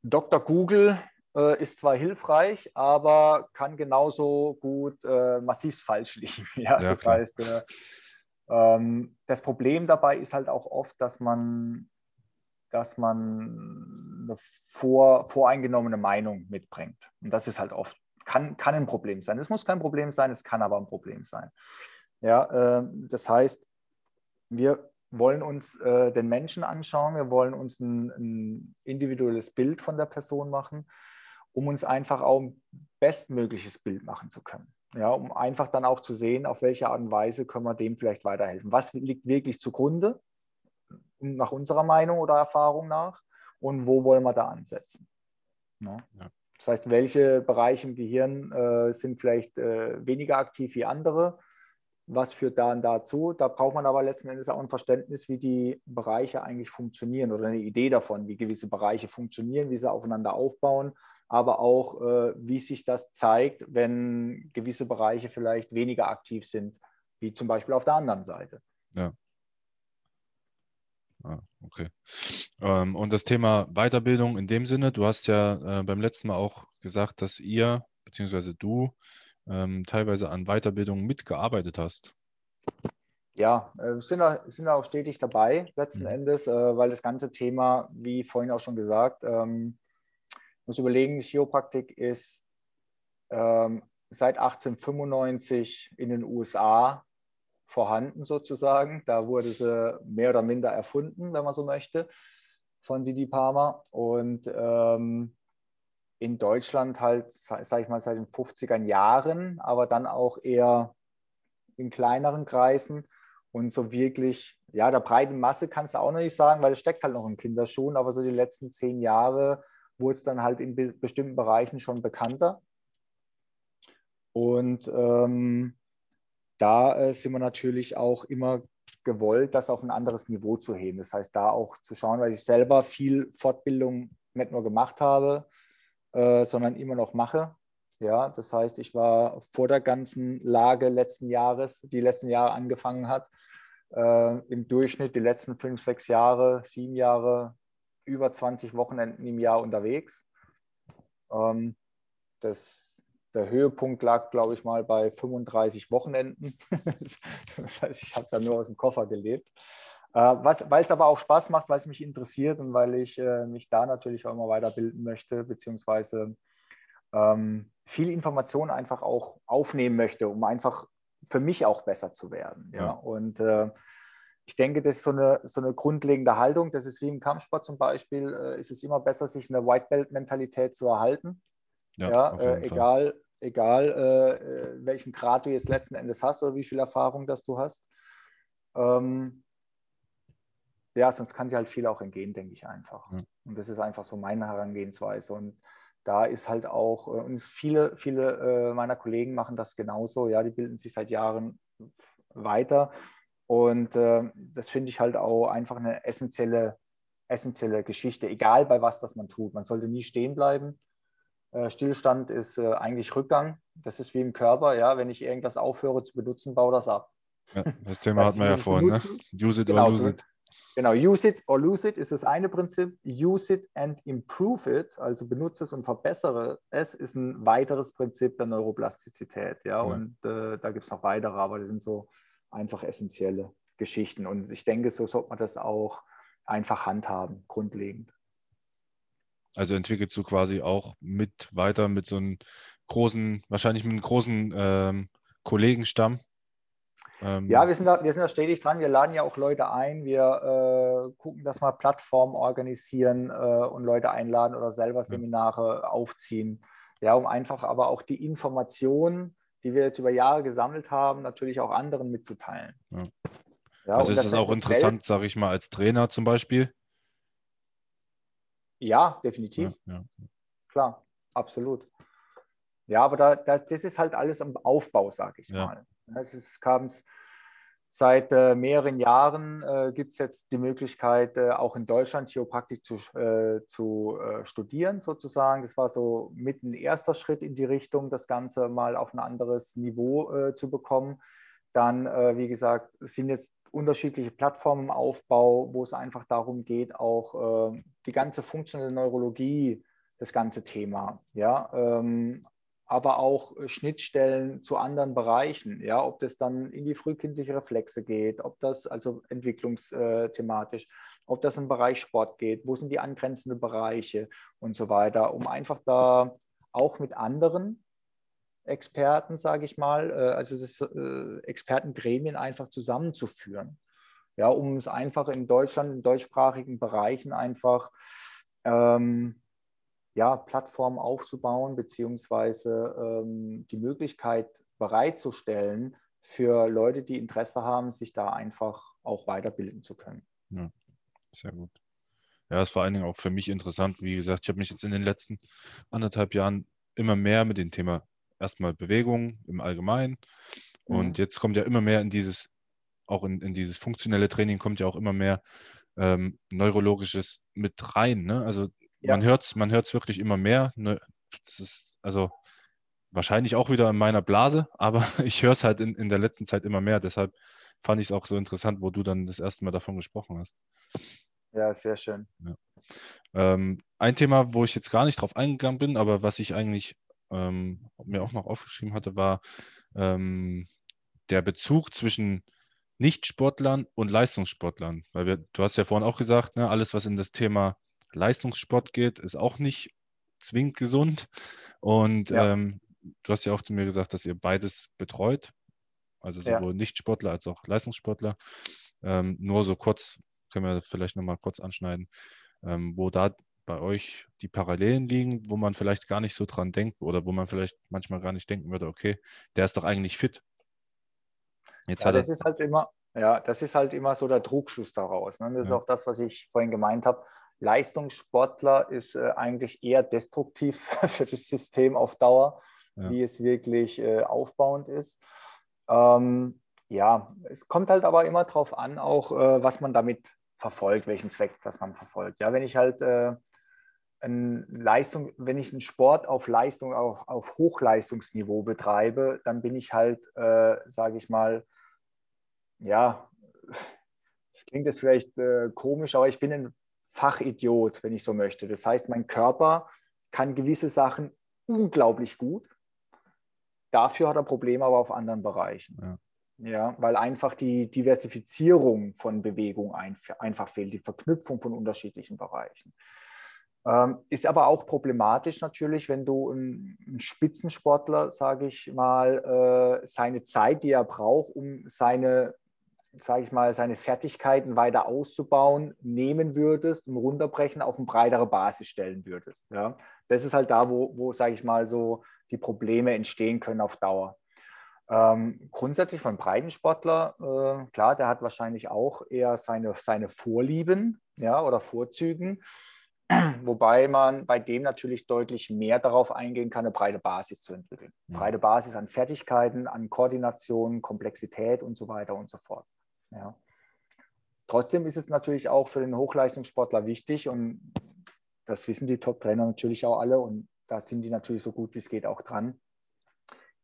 Dr. Google äh, ist zwar hilfreich, aber kann genauso gut äh, massiv falsch liegen. *laughs* Ja, ja das klar. heißt, äh, das Problem dabei ist halt auch oft, dass man, dass man eine vor, voreingenommene Meinung mitbringt. Und das ist halt oft, kann, kann ein Problem sein. Es muss kein Problem sein, es kann aber ein Problem sein. Ja, äh, das heißt, wir wollen uns äh, den Menschen anschauen, wir wollen uns ein, ein, individuelles Bild von der Person machen, um uns einfach auch ein bestmögliches Bild machen zu können. Ja, um einfach dann auch zu sehen, auf welche Art und Weise können wir dem vielleicht weiterhelfen. Was liegt wirklich zugrunde, nach unserer Meinung oder Erfahrung nach, und wo wollen wir da ansetzen? Ja. Ja. Das heißt, welche Bereiche im Gehirn äh, sind vielleicht äh, weniger aktiv wie andere? Was führt dann dazu. Da braucht man aber letzten Endes auch ein Verständnis, wie die Bereiche eigentlich funktionieren oder eine Idee davon, wie gewisse Bereiche funktionieren, wie sie aufeinander aufbauen, aber auch, äh, wie sich das zeigt, wenn gewisse Bereiche vielleicht weniger aktiv sind, wie zum Beispiel auf der anderen Seite. Ja. Ah, okay. Ähm, und das Thema Weiterbildung in dem Sinne, du hast ja äh, beim letzten Mal auch gesagt, dass ihr, beziehungsweise du, ähm, teilweise an Weiterbildung mitgearbeitet hast. Ja, äh, sind, auch, sind auch stetig dabei, letzten mhm. Endes, äh, weil das ganze Thema, wie vorhin auch schon gesagt, ähm, muss überlegen, Chiropraktik ist ähm, seit 1895 in den USA vorhanden sozusagen. Da wurde sie mehr oder minder erfunden, wenn man so möchte, von Didi Palmer. Und ähm, in Deutschland halt, sage ich mal, seit den 50er Jahren, aber dann auch eher in kleineren Kreisen. Und so wirklich, ja, der breiten Masse kannst du auch noch nicht sagen, weil es steckt halt noch in Kinderschuhen, aber so die letzten zehn Jahre wurde es dann halt in be bestimmten Bereichen schon bekannter. Und ähm, da äh, sind wir natürlich auch immer gewollt, das auf ein anderes Niveau zu heben. Das heißt, da auch zu schauen, weil ich selber viel Fortbildung nicht nur gemacht habe, äh, sondern immer noch mache. Ja, das heißt, ich war vor der ganzen Lage letzten Jahres, die letzten Jahre angefangen hat, äh, im Durchschnitt die letzten fünf, sechs Jahre, sieben Jahre, über 20 Wochenenden im Jahr unterwegs. Ähm, das, der Höhepunkt lag, glaube ich, mal bei 35 Wochenenden. *laughs* das heißt, ich habe da nur aus dem Koffer gelebt. Äh, weil es aber auch Spaß macht, weil es mich interessiert und weil ich äh, mich da natürlich auch immer weiterbilden möchte, beziehungsweise ähm, viel Information einfach auch aufnehmen möchte, um einfach für mich auch besser zu werden. Ja? ja. Und äh, ich denke, das ist so eine, so eine grundlegende Haltung. Das ist wie im Kampfsport zum Beispiel, äh, ist es immer besser, sich eine White Belt-Mentalität zu erhalten. Ja, ja äh, egal, egal äh, äh, welchen Grad du jetzt letzten Endes hast oder wie viel Erfahrung das du hast. Ähm, ja, sonst kann dir halt viel auch entgehen, denke ich einfach. Ja. Und das ist einfach so meine Herangehensweise. Und da ist halt auch, äh, und viele, viele äh, meiner Kollegen machen das genauso, ja, die bilden sich seit Jahren weiter. Und äh, das finde ich halt auch einfach eine essentielle, essentielle Geschichte, egal bei was das man tut. Man sollte nie stehen bleiben. Äh, Stillstand ist äh, eigentlich Rückgang. Das ist wie im Körper, ja, wenn ich irgendwas aufhöre zu benutzen, baue das ab. Ja, das Thema *laughs* hatten wir ja vorhin, ne? Use it genau, or lose it. Genau, use it or lose it ist das eine Prinzip. Use it and improve it, also benutze es und verbessere es, ist ein weiteres Prinzip der Neuroplastizität. Ja, ja. und äh, da gibt es noch weitere, aber die sind so einfach essentielle Geschichten. Und ich denke, so sollte man das auch einfach handhaben, grundlegend. Also entwickelst du quasi auch mit weiter mit so einem großen, wahrscheinlich mit einem großen ähm, Kollegenstamm, ähm, ja, wir sind, da, wir sind da stetig dran. Wir laden ja auch Leute ein. Wir äh, gucken, dass wir Plattformen organisieren äh, und Leute einladen oder selber Seminare ja. aufziehen. Ja, um einfach aber auch die Informationen, die wir jetzt über Jahre gesammelt haben, natürlich auch anderen mitzuteilen. Ja. Ja, also ist das auch interessant, sage ich mal, als Trainer zum Beispiel? Ja, definitiv. Ja, Klar, absolut. Ja, aber da, da, das ist halt alles am Aufbau, sage ich mal. Es kam seit äh, mehreren Jahren äh, gibt es jetzt die Möglichkeit, äh, auch in Deutschland Chiropraktik zu, äh, zu äh, studieren, sozusagen. Das war so mit ein erster Schritt in die Richtung, das Ganze mal auf ein anderes Niveau äh, zu bekommen. Dann, wie gesagt, sind jetzt unterschiedliche Plattformen im Aufbau, wo es einfach darum geht, auch die ganze funktionelle Neurologie, das ganze Thema, ja, ähm, aber auch äh, Schnittstellen zu anderen Bereichen, ja, ob das dann in die frühkindliche Reflexe geht, ob das also entwicklungsthematisch, ob das im Bereich Sport geht, wo sind die angrenzenden Bereiche und so weiter, um einfach da auch mit anderen Experten, sage ich mal, äh, also das äh, Expertengremien einfach zusammenzuführen, ja, um es einfach in Deutschland, in deutschsprachigen Bereichen einfach ähm, ja, Plattformen aufzubauen, beziehungsweise ähm, die Möglichkeit bereitzustellen für Leute, die Interesse haben, sich da einfach auch weiterbilden zu können. Ja, sehr gut. Ja, es war vor allen Dingen auch für mich interessant. Wie gesagt, ich habe mich jetzt in den letzten anderthalb Jahren immer mehr mit dem Thema erstmal Bewegung im Allgemeinen Und mhm. jetzt kommt ja immer mehr in dieses, auch in, in dieses funktionelle Training kommt ja auch immer mehr ähm, Neurologisches mit rein. Ne? Also ja. man hört es man hört's wirklich immer mehr. Ne? Das ist also wahrscheinlich auch wieder in meiner Blase, *laughs* aber ich höre es halt in, in der letzten Zeit immer mehr. Deshalb fand ich es auch so interessant, wo du dann das erste Mal davon gesprochen hast. Ja, sehr schön. Ja. Ähm, ein Thema, wo ich jetzt gar nicht drauf eingegangen bin, aber was ich eigentlich ähm, mir auch noch aufgeschrieben hatte, war ähm, der Bezug zwischen Nichtsportlern und Leistungssportlern. Weil wir, du hast ja vorhin auch gesagt, ne, alles, was in das Thema Leistungssport geht, ist auch nicht zwingend gesund. Und ja. ähm, du hast ja auch zu mir gesagt, dass ihr beides betreut, also sowohl ja. Nichtsportler als auch Leistungssportler. Ähm, nur so kurz, können wir vielleicht nochmal kurz anschneiden, ähm, wo da bei euch die Parallelen liegen, wo man vielleicht gar nicht so dran denkt oder wo man vielleicht manchmal gar nicht denken würde, okay, der ist doch eigentlich fit. Jetzt ja, das ist halt immer, ja, das ist halt immer so der Trugschluss daraus. Ne? Das ja. ist auch das, was ich vorhin gemeint habe. Leistungssportler ist äh, eigentlich eher destruktiv *laughs* für das System auf Dauer, ja. wie es wirklich äh, aufbauend ist. Ähm, ja, es kommt halt aber immer darauf an, auch äh, was man damit verfolgt, welchen Zweck das man verfolgt. Ja, wenn ich halt äh, Leistung, wenn ich einen Sport auf Leistung, auf, auf Hochleistungsniveau betreibe, dann bin ich halt, äh, sage ich mal, ja, *laughs* das klingt jetzt vielleicht äh, komisch, aber ich bin ein Fachidiot, wenn ich so möchte. Das heißt, mein Körper kann gewisse Sachen unglaublich gut. Dafür hat er Probleme aber auf anderen Bereichen. Ja. Ja, weil einfach die Diversifizierung von Bewegung einfach fehlt, die Verknüpfung von unterschiedlichen Bereichen. Ähm, ist aber auch problematisch natürlich, wenn du ein, ein Spitzensportler, sage ich mal, äh, seine Zeit, die er braucht, um seine, sage ich mal, seine Fertigkeiten weiter auszubauen, nehmen würdest und runterbrechen auf eine breitere Basis stellen würdest. Ja? Das ist halt da, wo, wo sage ich mal, so die Probleme entstehen können auf Dauer. Ähm, grundsätzlich von Breitensportler, äh, klar, der hat wahrscheinlich auch eher seine, seine Vorlieben ja, oder Vorzügen. *clears throat* Wobei man bei dem natürlich deutlich mehr darauf eingehen kann, eine breite Basis zu entwickeln. Ja. Breite Basis an Fertigkeiten, an Koordination, Komplexität und so weiter und so fort. Ja. Trotzdem ist es natürlich auch für den Hochleistungssportler wichtig und das wissen die Top-Trainer natürlich auch alle und da sind die natürlich so gut wie es geht auch dran,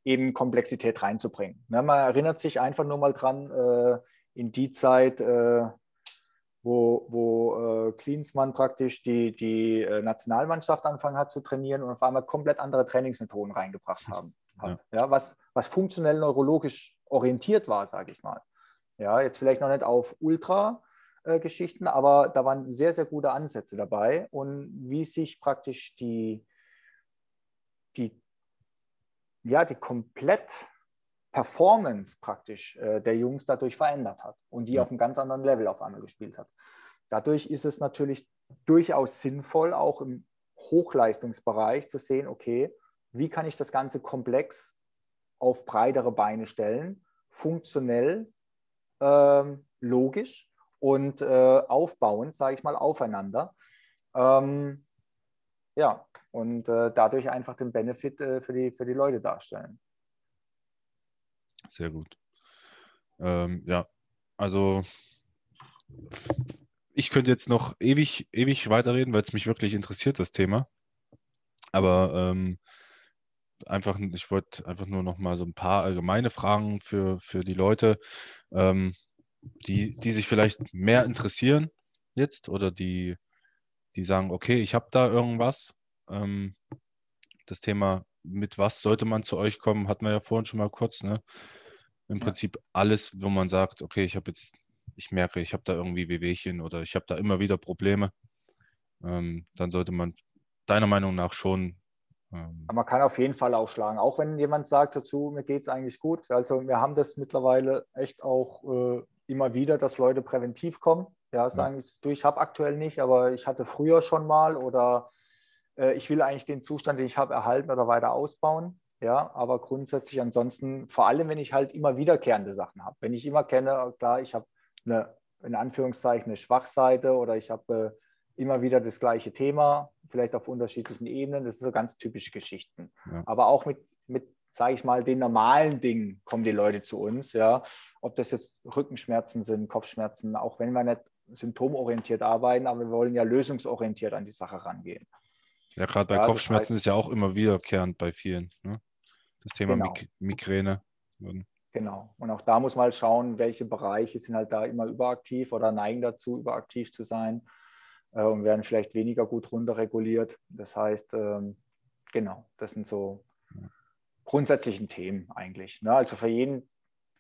eben Komplexität reinzubringen. Ne, man erinnert sich einfach nur mal dran, äh, in die Zeit, äh, wo, wo äh, Klinsmann praktisch die, die äh, Nationalmannschaft angefangen hat zu trainieren und auf einmal komplett andere Trainingsmethoden reingebracht haben. Hat, ja. ja. was, was funktionell neurologisch orientiert war, sage ich mal. Ja, jetzt vielleicht noch nicht auf Ultra-Geschichten, äh, aber da waren sehr, sehr gute Ansätze dabei und wie sich praktisch die, die, ja, die komplett Performance praktisch äh, der Jungs dadurch verändert hat und die ja. auf einem ganz anderen Level auf einmal gespielt hat. Dadurch ist es natürlich durchaus sinnvoll, auch im Hochleistungsbereich zu sehen, okay, wie kann ich das Ganze komplex auf breitere Beine stellen, funktionell, ähm, logisch und äh, aufbauend, sage ich mal, aufeinander. Ähm, ja, und äh, dadurch einfach den Benefit äh, für, die, für die Leute darstellen. Sehr gut. Ähm, ja, also ich könnte jetzt noch ewig, ewig weiterreden, weil es mich wirklich interessiert, das Thema. Aber ähm, einfach, ich wollte einfach nur noch mal so ein paar allgemeine Fragen für, für die Leute, ähm, die, die sich vielleicht mehr interessieren jetzt oder die, die sagen, okay, ich habe da irgendwas. Ähm, das Thema, mit was sollte man zu euch kommen, hatten wir ja vorhin schon mal kurz. Ne? Im Prinzip alles, wo man sagt, okay, ich habe jetzt, ich merke, ich habe da irgendwie Wehwehchen oder ich habe da immer wieder Probleme, ähm, dann sollte man deiner Meinung nach schon. Ähm, man kann auf jeden Fall aufschlagen, auch wenn jemand sagt dazu, mir geht es eigentlich gut. Also wir haben das mittlerweile echt auch äh, immer wieder, dass Leute präventiv kommen. Ja, sagen ja. du, ich habe aktuell nicht, aber ich hatte früher schon mal oder äh, ich will eigentlich den Zustand, den ich habe, erhalten oder weiter ausbauen. Ja, aber grundsätzlich ansonsten, vor allem wenn ich halt immer wiederkehrende Sachen habe. Wenn ich immer kenne, klar, ich habe eine, in Anführungszeichen, eine Schwachseite oder ich habe äh, immer wieder das gleiche Thema, vielleicht auf unterschiedlichen Ebenen. Das sind so ganz typische Geschichten. Ja. Aber auch mit, mit sage ich mal, den normalen Dingen kommen die Leute zu uns. Ja. Ob das jetzt Rückenschmerzen sind, Kopfschmerzen, auch wenn wir nicht symptomorientiert arbeiten, aber wir wollen ja lösungsorientiert an die Sache rangehen. Ja, gerade bei ja, Kopfschmerzen das heißt, ist ja auch immer wiederkehrend bei vielen. Ne? Das Thema genau. Mig Migräne. Genau. Und auch da muss man halt schauen, welche Bereiche sind halt da immer überaktiv oder neigen dazu, überaktiv zu sein und werden vielleicht weniger gut runterreguliert. Das heißt, ähm, genau, das sind so grundsätzlichen Themen eigentlich. Ne? Also für jeden,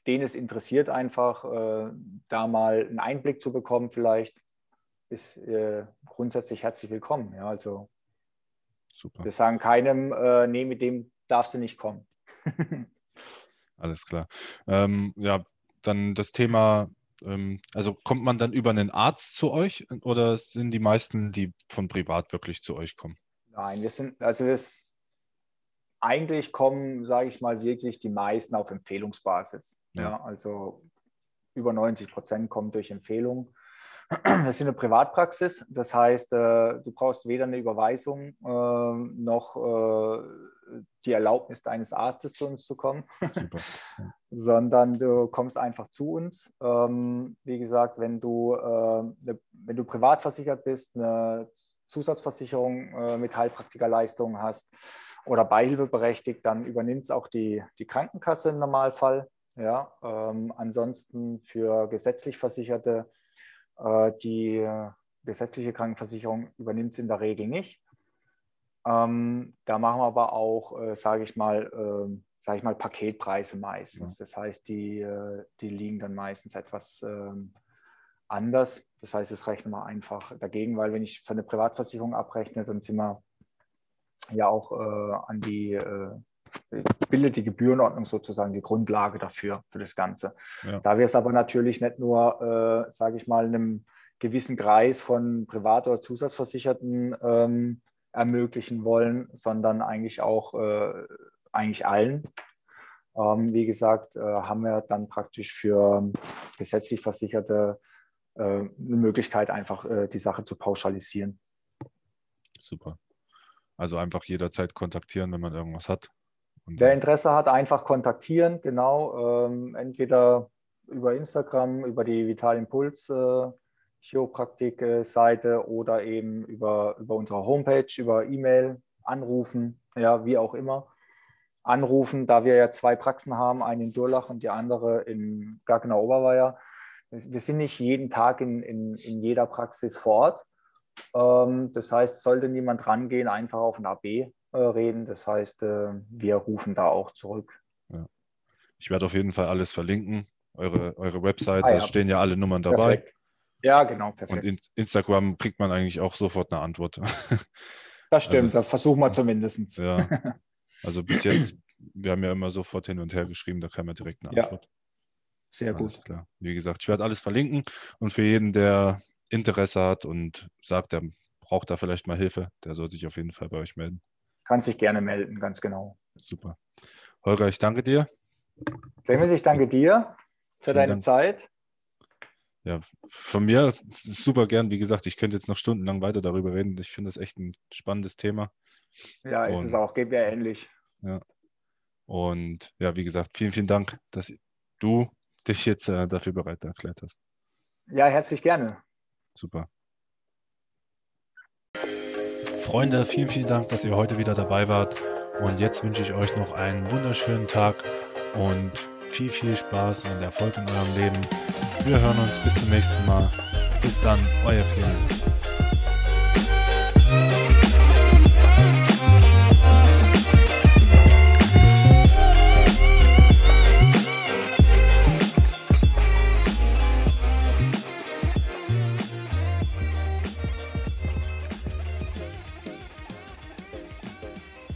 den es interessiert, einfach äh, da mal einen Einblick zu bekommen, vielleicht ist äh, grundsätzlich herzlich willkommen. Ja, also Super. wir sagen keinem, äh, nee, mit dem darfst du nicht kommen. *laughs* Alles klar. Ähm, ja, dann das Thema, ähm, also kommt man dann über einen Arzt zu euch oder sind die meisten, die von privat wirklich zu euch kommen? Nein, wir sind, also das, eigentlich kommen, sage ich mal, wirklich die meisten auf Empfehlungsbasis. Ja. ja also über 90 Prozent kommen durch Empfehlung. *clears throat* Das ist eine Privatpraxis, das heißt, äh, du brauchst weder eine Überweisung äh, noch äh, die Erlaubnis deines Arztes zu uns zu kommen, *laughs* sondern du kommst einfach zu uns. Ähm, wie gesagt, wenn du, ne, wenn du privat versichert bist, eine Zusatzversicherung mit Heilpraktikerleistungen hast, oder beihilfeberechtigt, dann übernimmt es auch die, die Krankenkasse im Normalfall. Ja, ähm, ansonsten für gesetzlich Versicherte, äh, die gesetzliche Krankenversicherung übernimmt es in der Regel nicht. Ähm, da machen wir aber auch, äh, sage ich mal, äh, sage ich mal, Paketpreise meistens. Ja. Das heißt, die, äh, die liegen dann meistens etwas ähm, anders. Das heißt, das rechnen wir einfach dagegen, weil wenn ich für eine Privatversicherung abrechne, dann sind wir ja auch äh, an die äh, bildet die Gebührenordnung sozusagen die Grundlage dafür, für das Ganze. Ja. Da wir es aber natürlich nicht nur, äh, sage ich mal, einem gewissen Kreis von Privat- oder Zusatzversicherten ähm, ermöglichen wollen, sondern eigentlich auch äh, eigentlich allen. Ähm, wie gesagt, äh, haben wir dann praktisch für gesetzlich Versicherte äh, eine Möglichkeit, einfach äh, die Sache zu pauschalisieren. Super. Also einfach jederzeit kontaktieren, wenn man irgendwas hat. Und Wer Interesse hat, einfach kontaktieren, genau. Ähm, entweder über Instagram, über die Vital Impuls äh, Chiropraktik-Seite oder eben über, über unsere Homepage, über E-Mail, anrufen, ja, wie auch immer. Anrufen, da wir ja zwei Praxen haben, eine in Durlach und die andere in Gaggenau Oberweier. Wir sind nicht jeden Tag in, in, in jeder Praxis vor Ort. Ähm, das heißt, sollte niemand rangehen, einfach auf ein AB äh, reden. Das heißt, äh, wir rufen da auch zurück. Ja. Ich werde auf jeden Fall alles verlinken. Eure, eure Website, ah, ja. da stehen ja alle Nummern dabei. Perfekt. Ja, genau, perfekt. Und in Instagram kriegt man eigentlich auch sofort eine Antwort. *laughs* Das stimmt, also, das versuchen wir zumindest. Ja. *laughs* Also bis jetzt, wir haben ja immer sofort hin und her geschrieben, da kam ja direkt eine Antwort. Ja. Sehr alles gut. Klar. Wie gesagt, ich werde alles verlinken und für jeden, der Interesse hat und sagt, er braucht da vielleicht mal Hilfe, der soll sich auf jeden Fall bei euch melden. Kann sich gerne melden, ganz genau. Super. Holger, ich danke dir. Clemens, ich danke dir für Vielen deine Dank. Zeit. Ja, von mir super gern. Wie gesagt, ich könnte jetzt noch stundenlang weiter darüber reden. Ich finde das echt ein spannendes Thema. Ja, ist und, es auch. Geht mir ähnlich. Ja. Und ja, wie gesagt, vielen, vielen Dank, dass du dich jetzt äh, dafür bereit erklärt hast. Ja, herzlich gerne. Super. Freunde, vielen, vielen Dank, dass ihr heute wieder dabei wart. Und jetzt wünsche ich euch noch einen wunderschönen Tag und viel, viel Spaß und Erfolg in eurem Leben. Wir hören uns bis zum nächsten Mal. Bis dann, euer Clemens.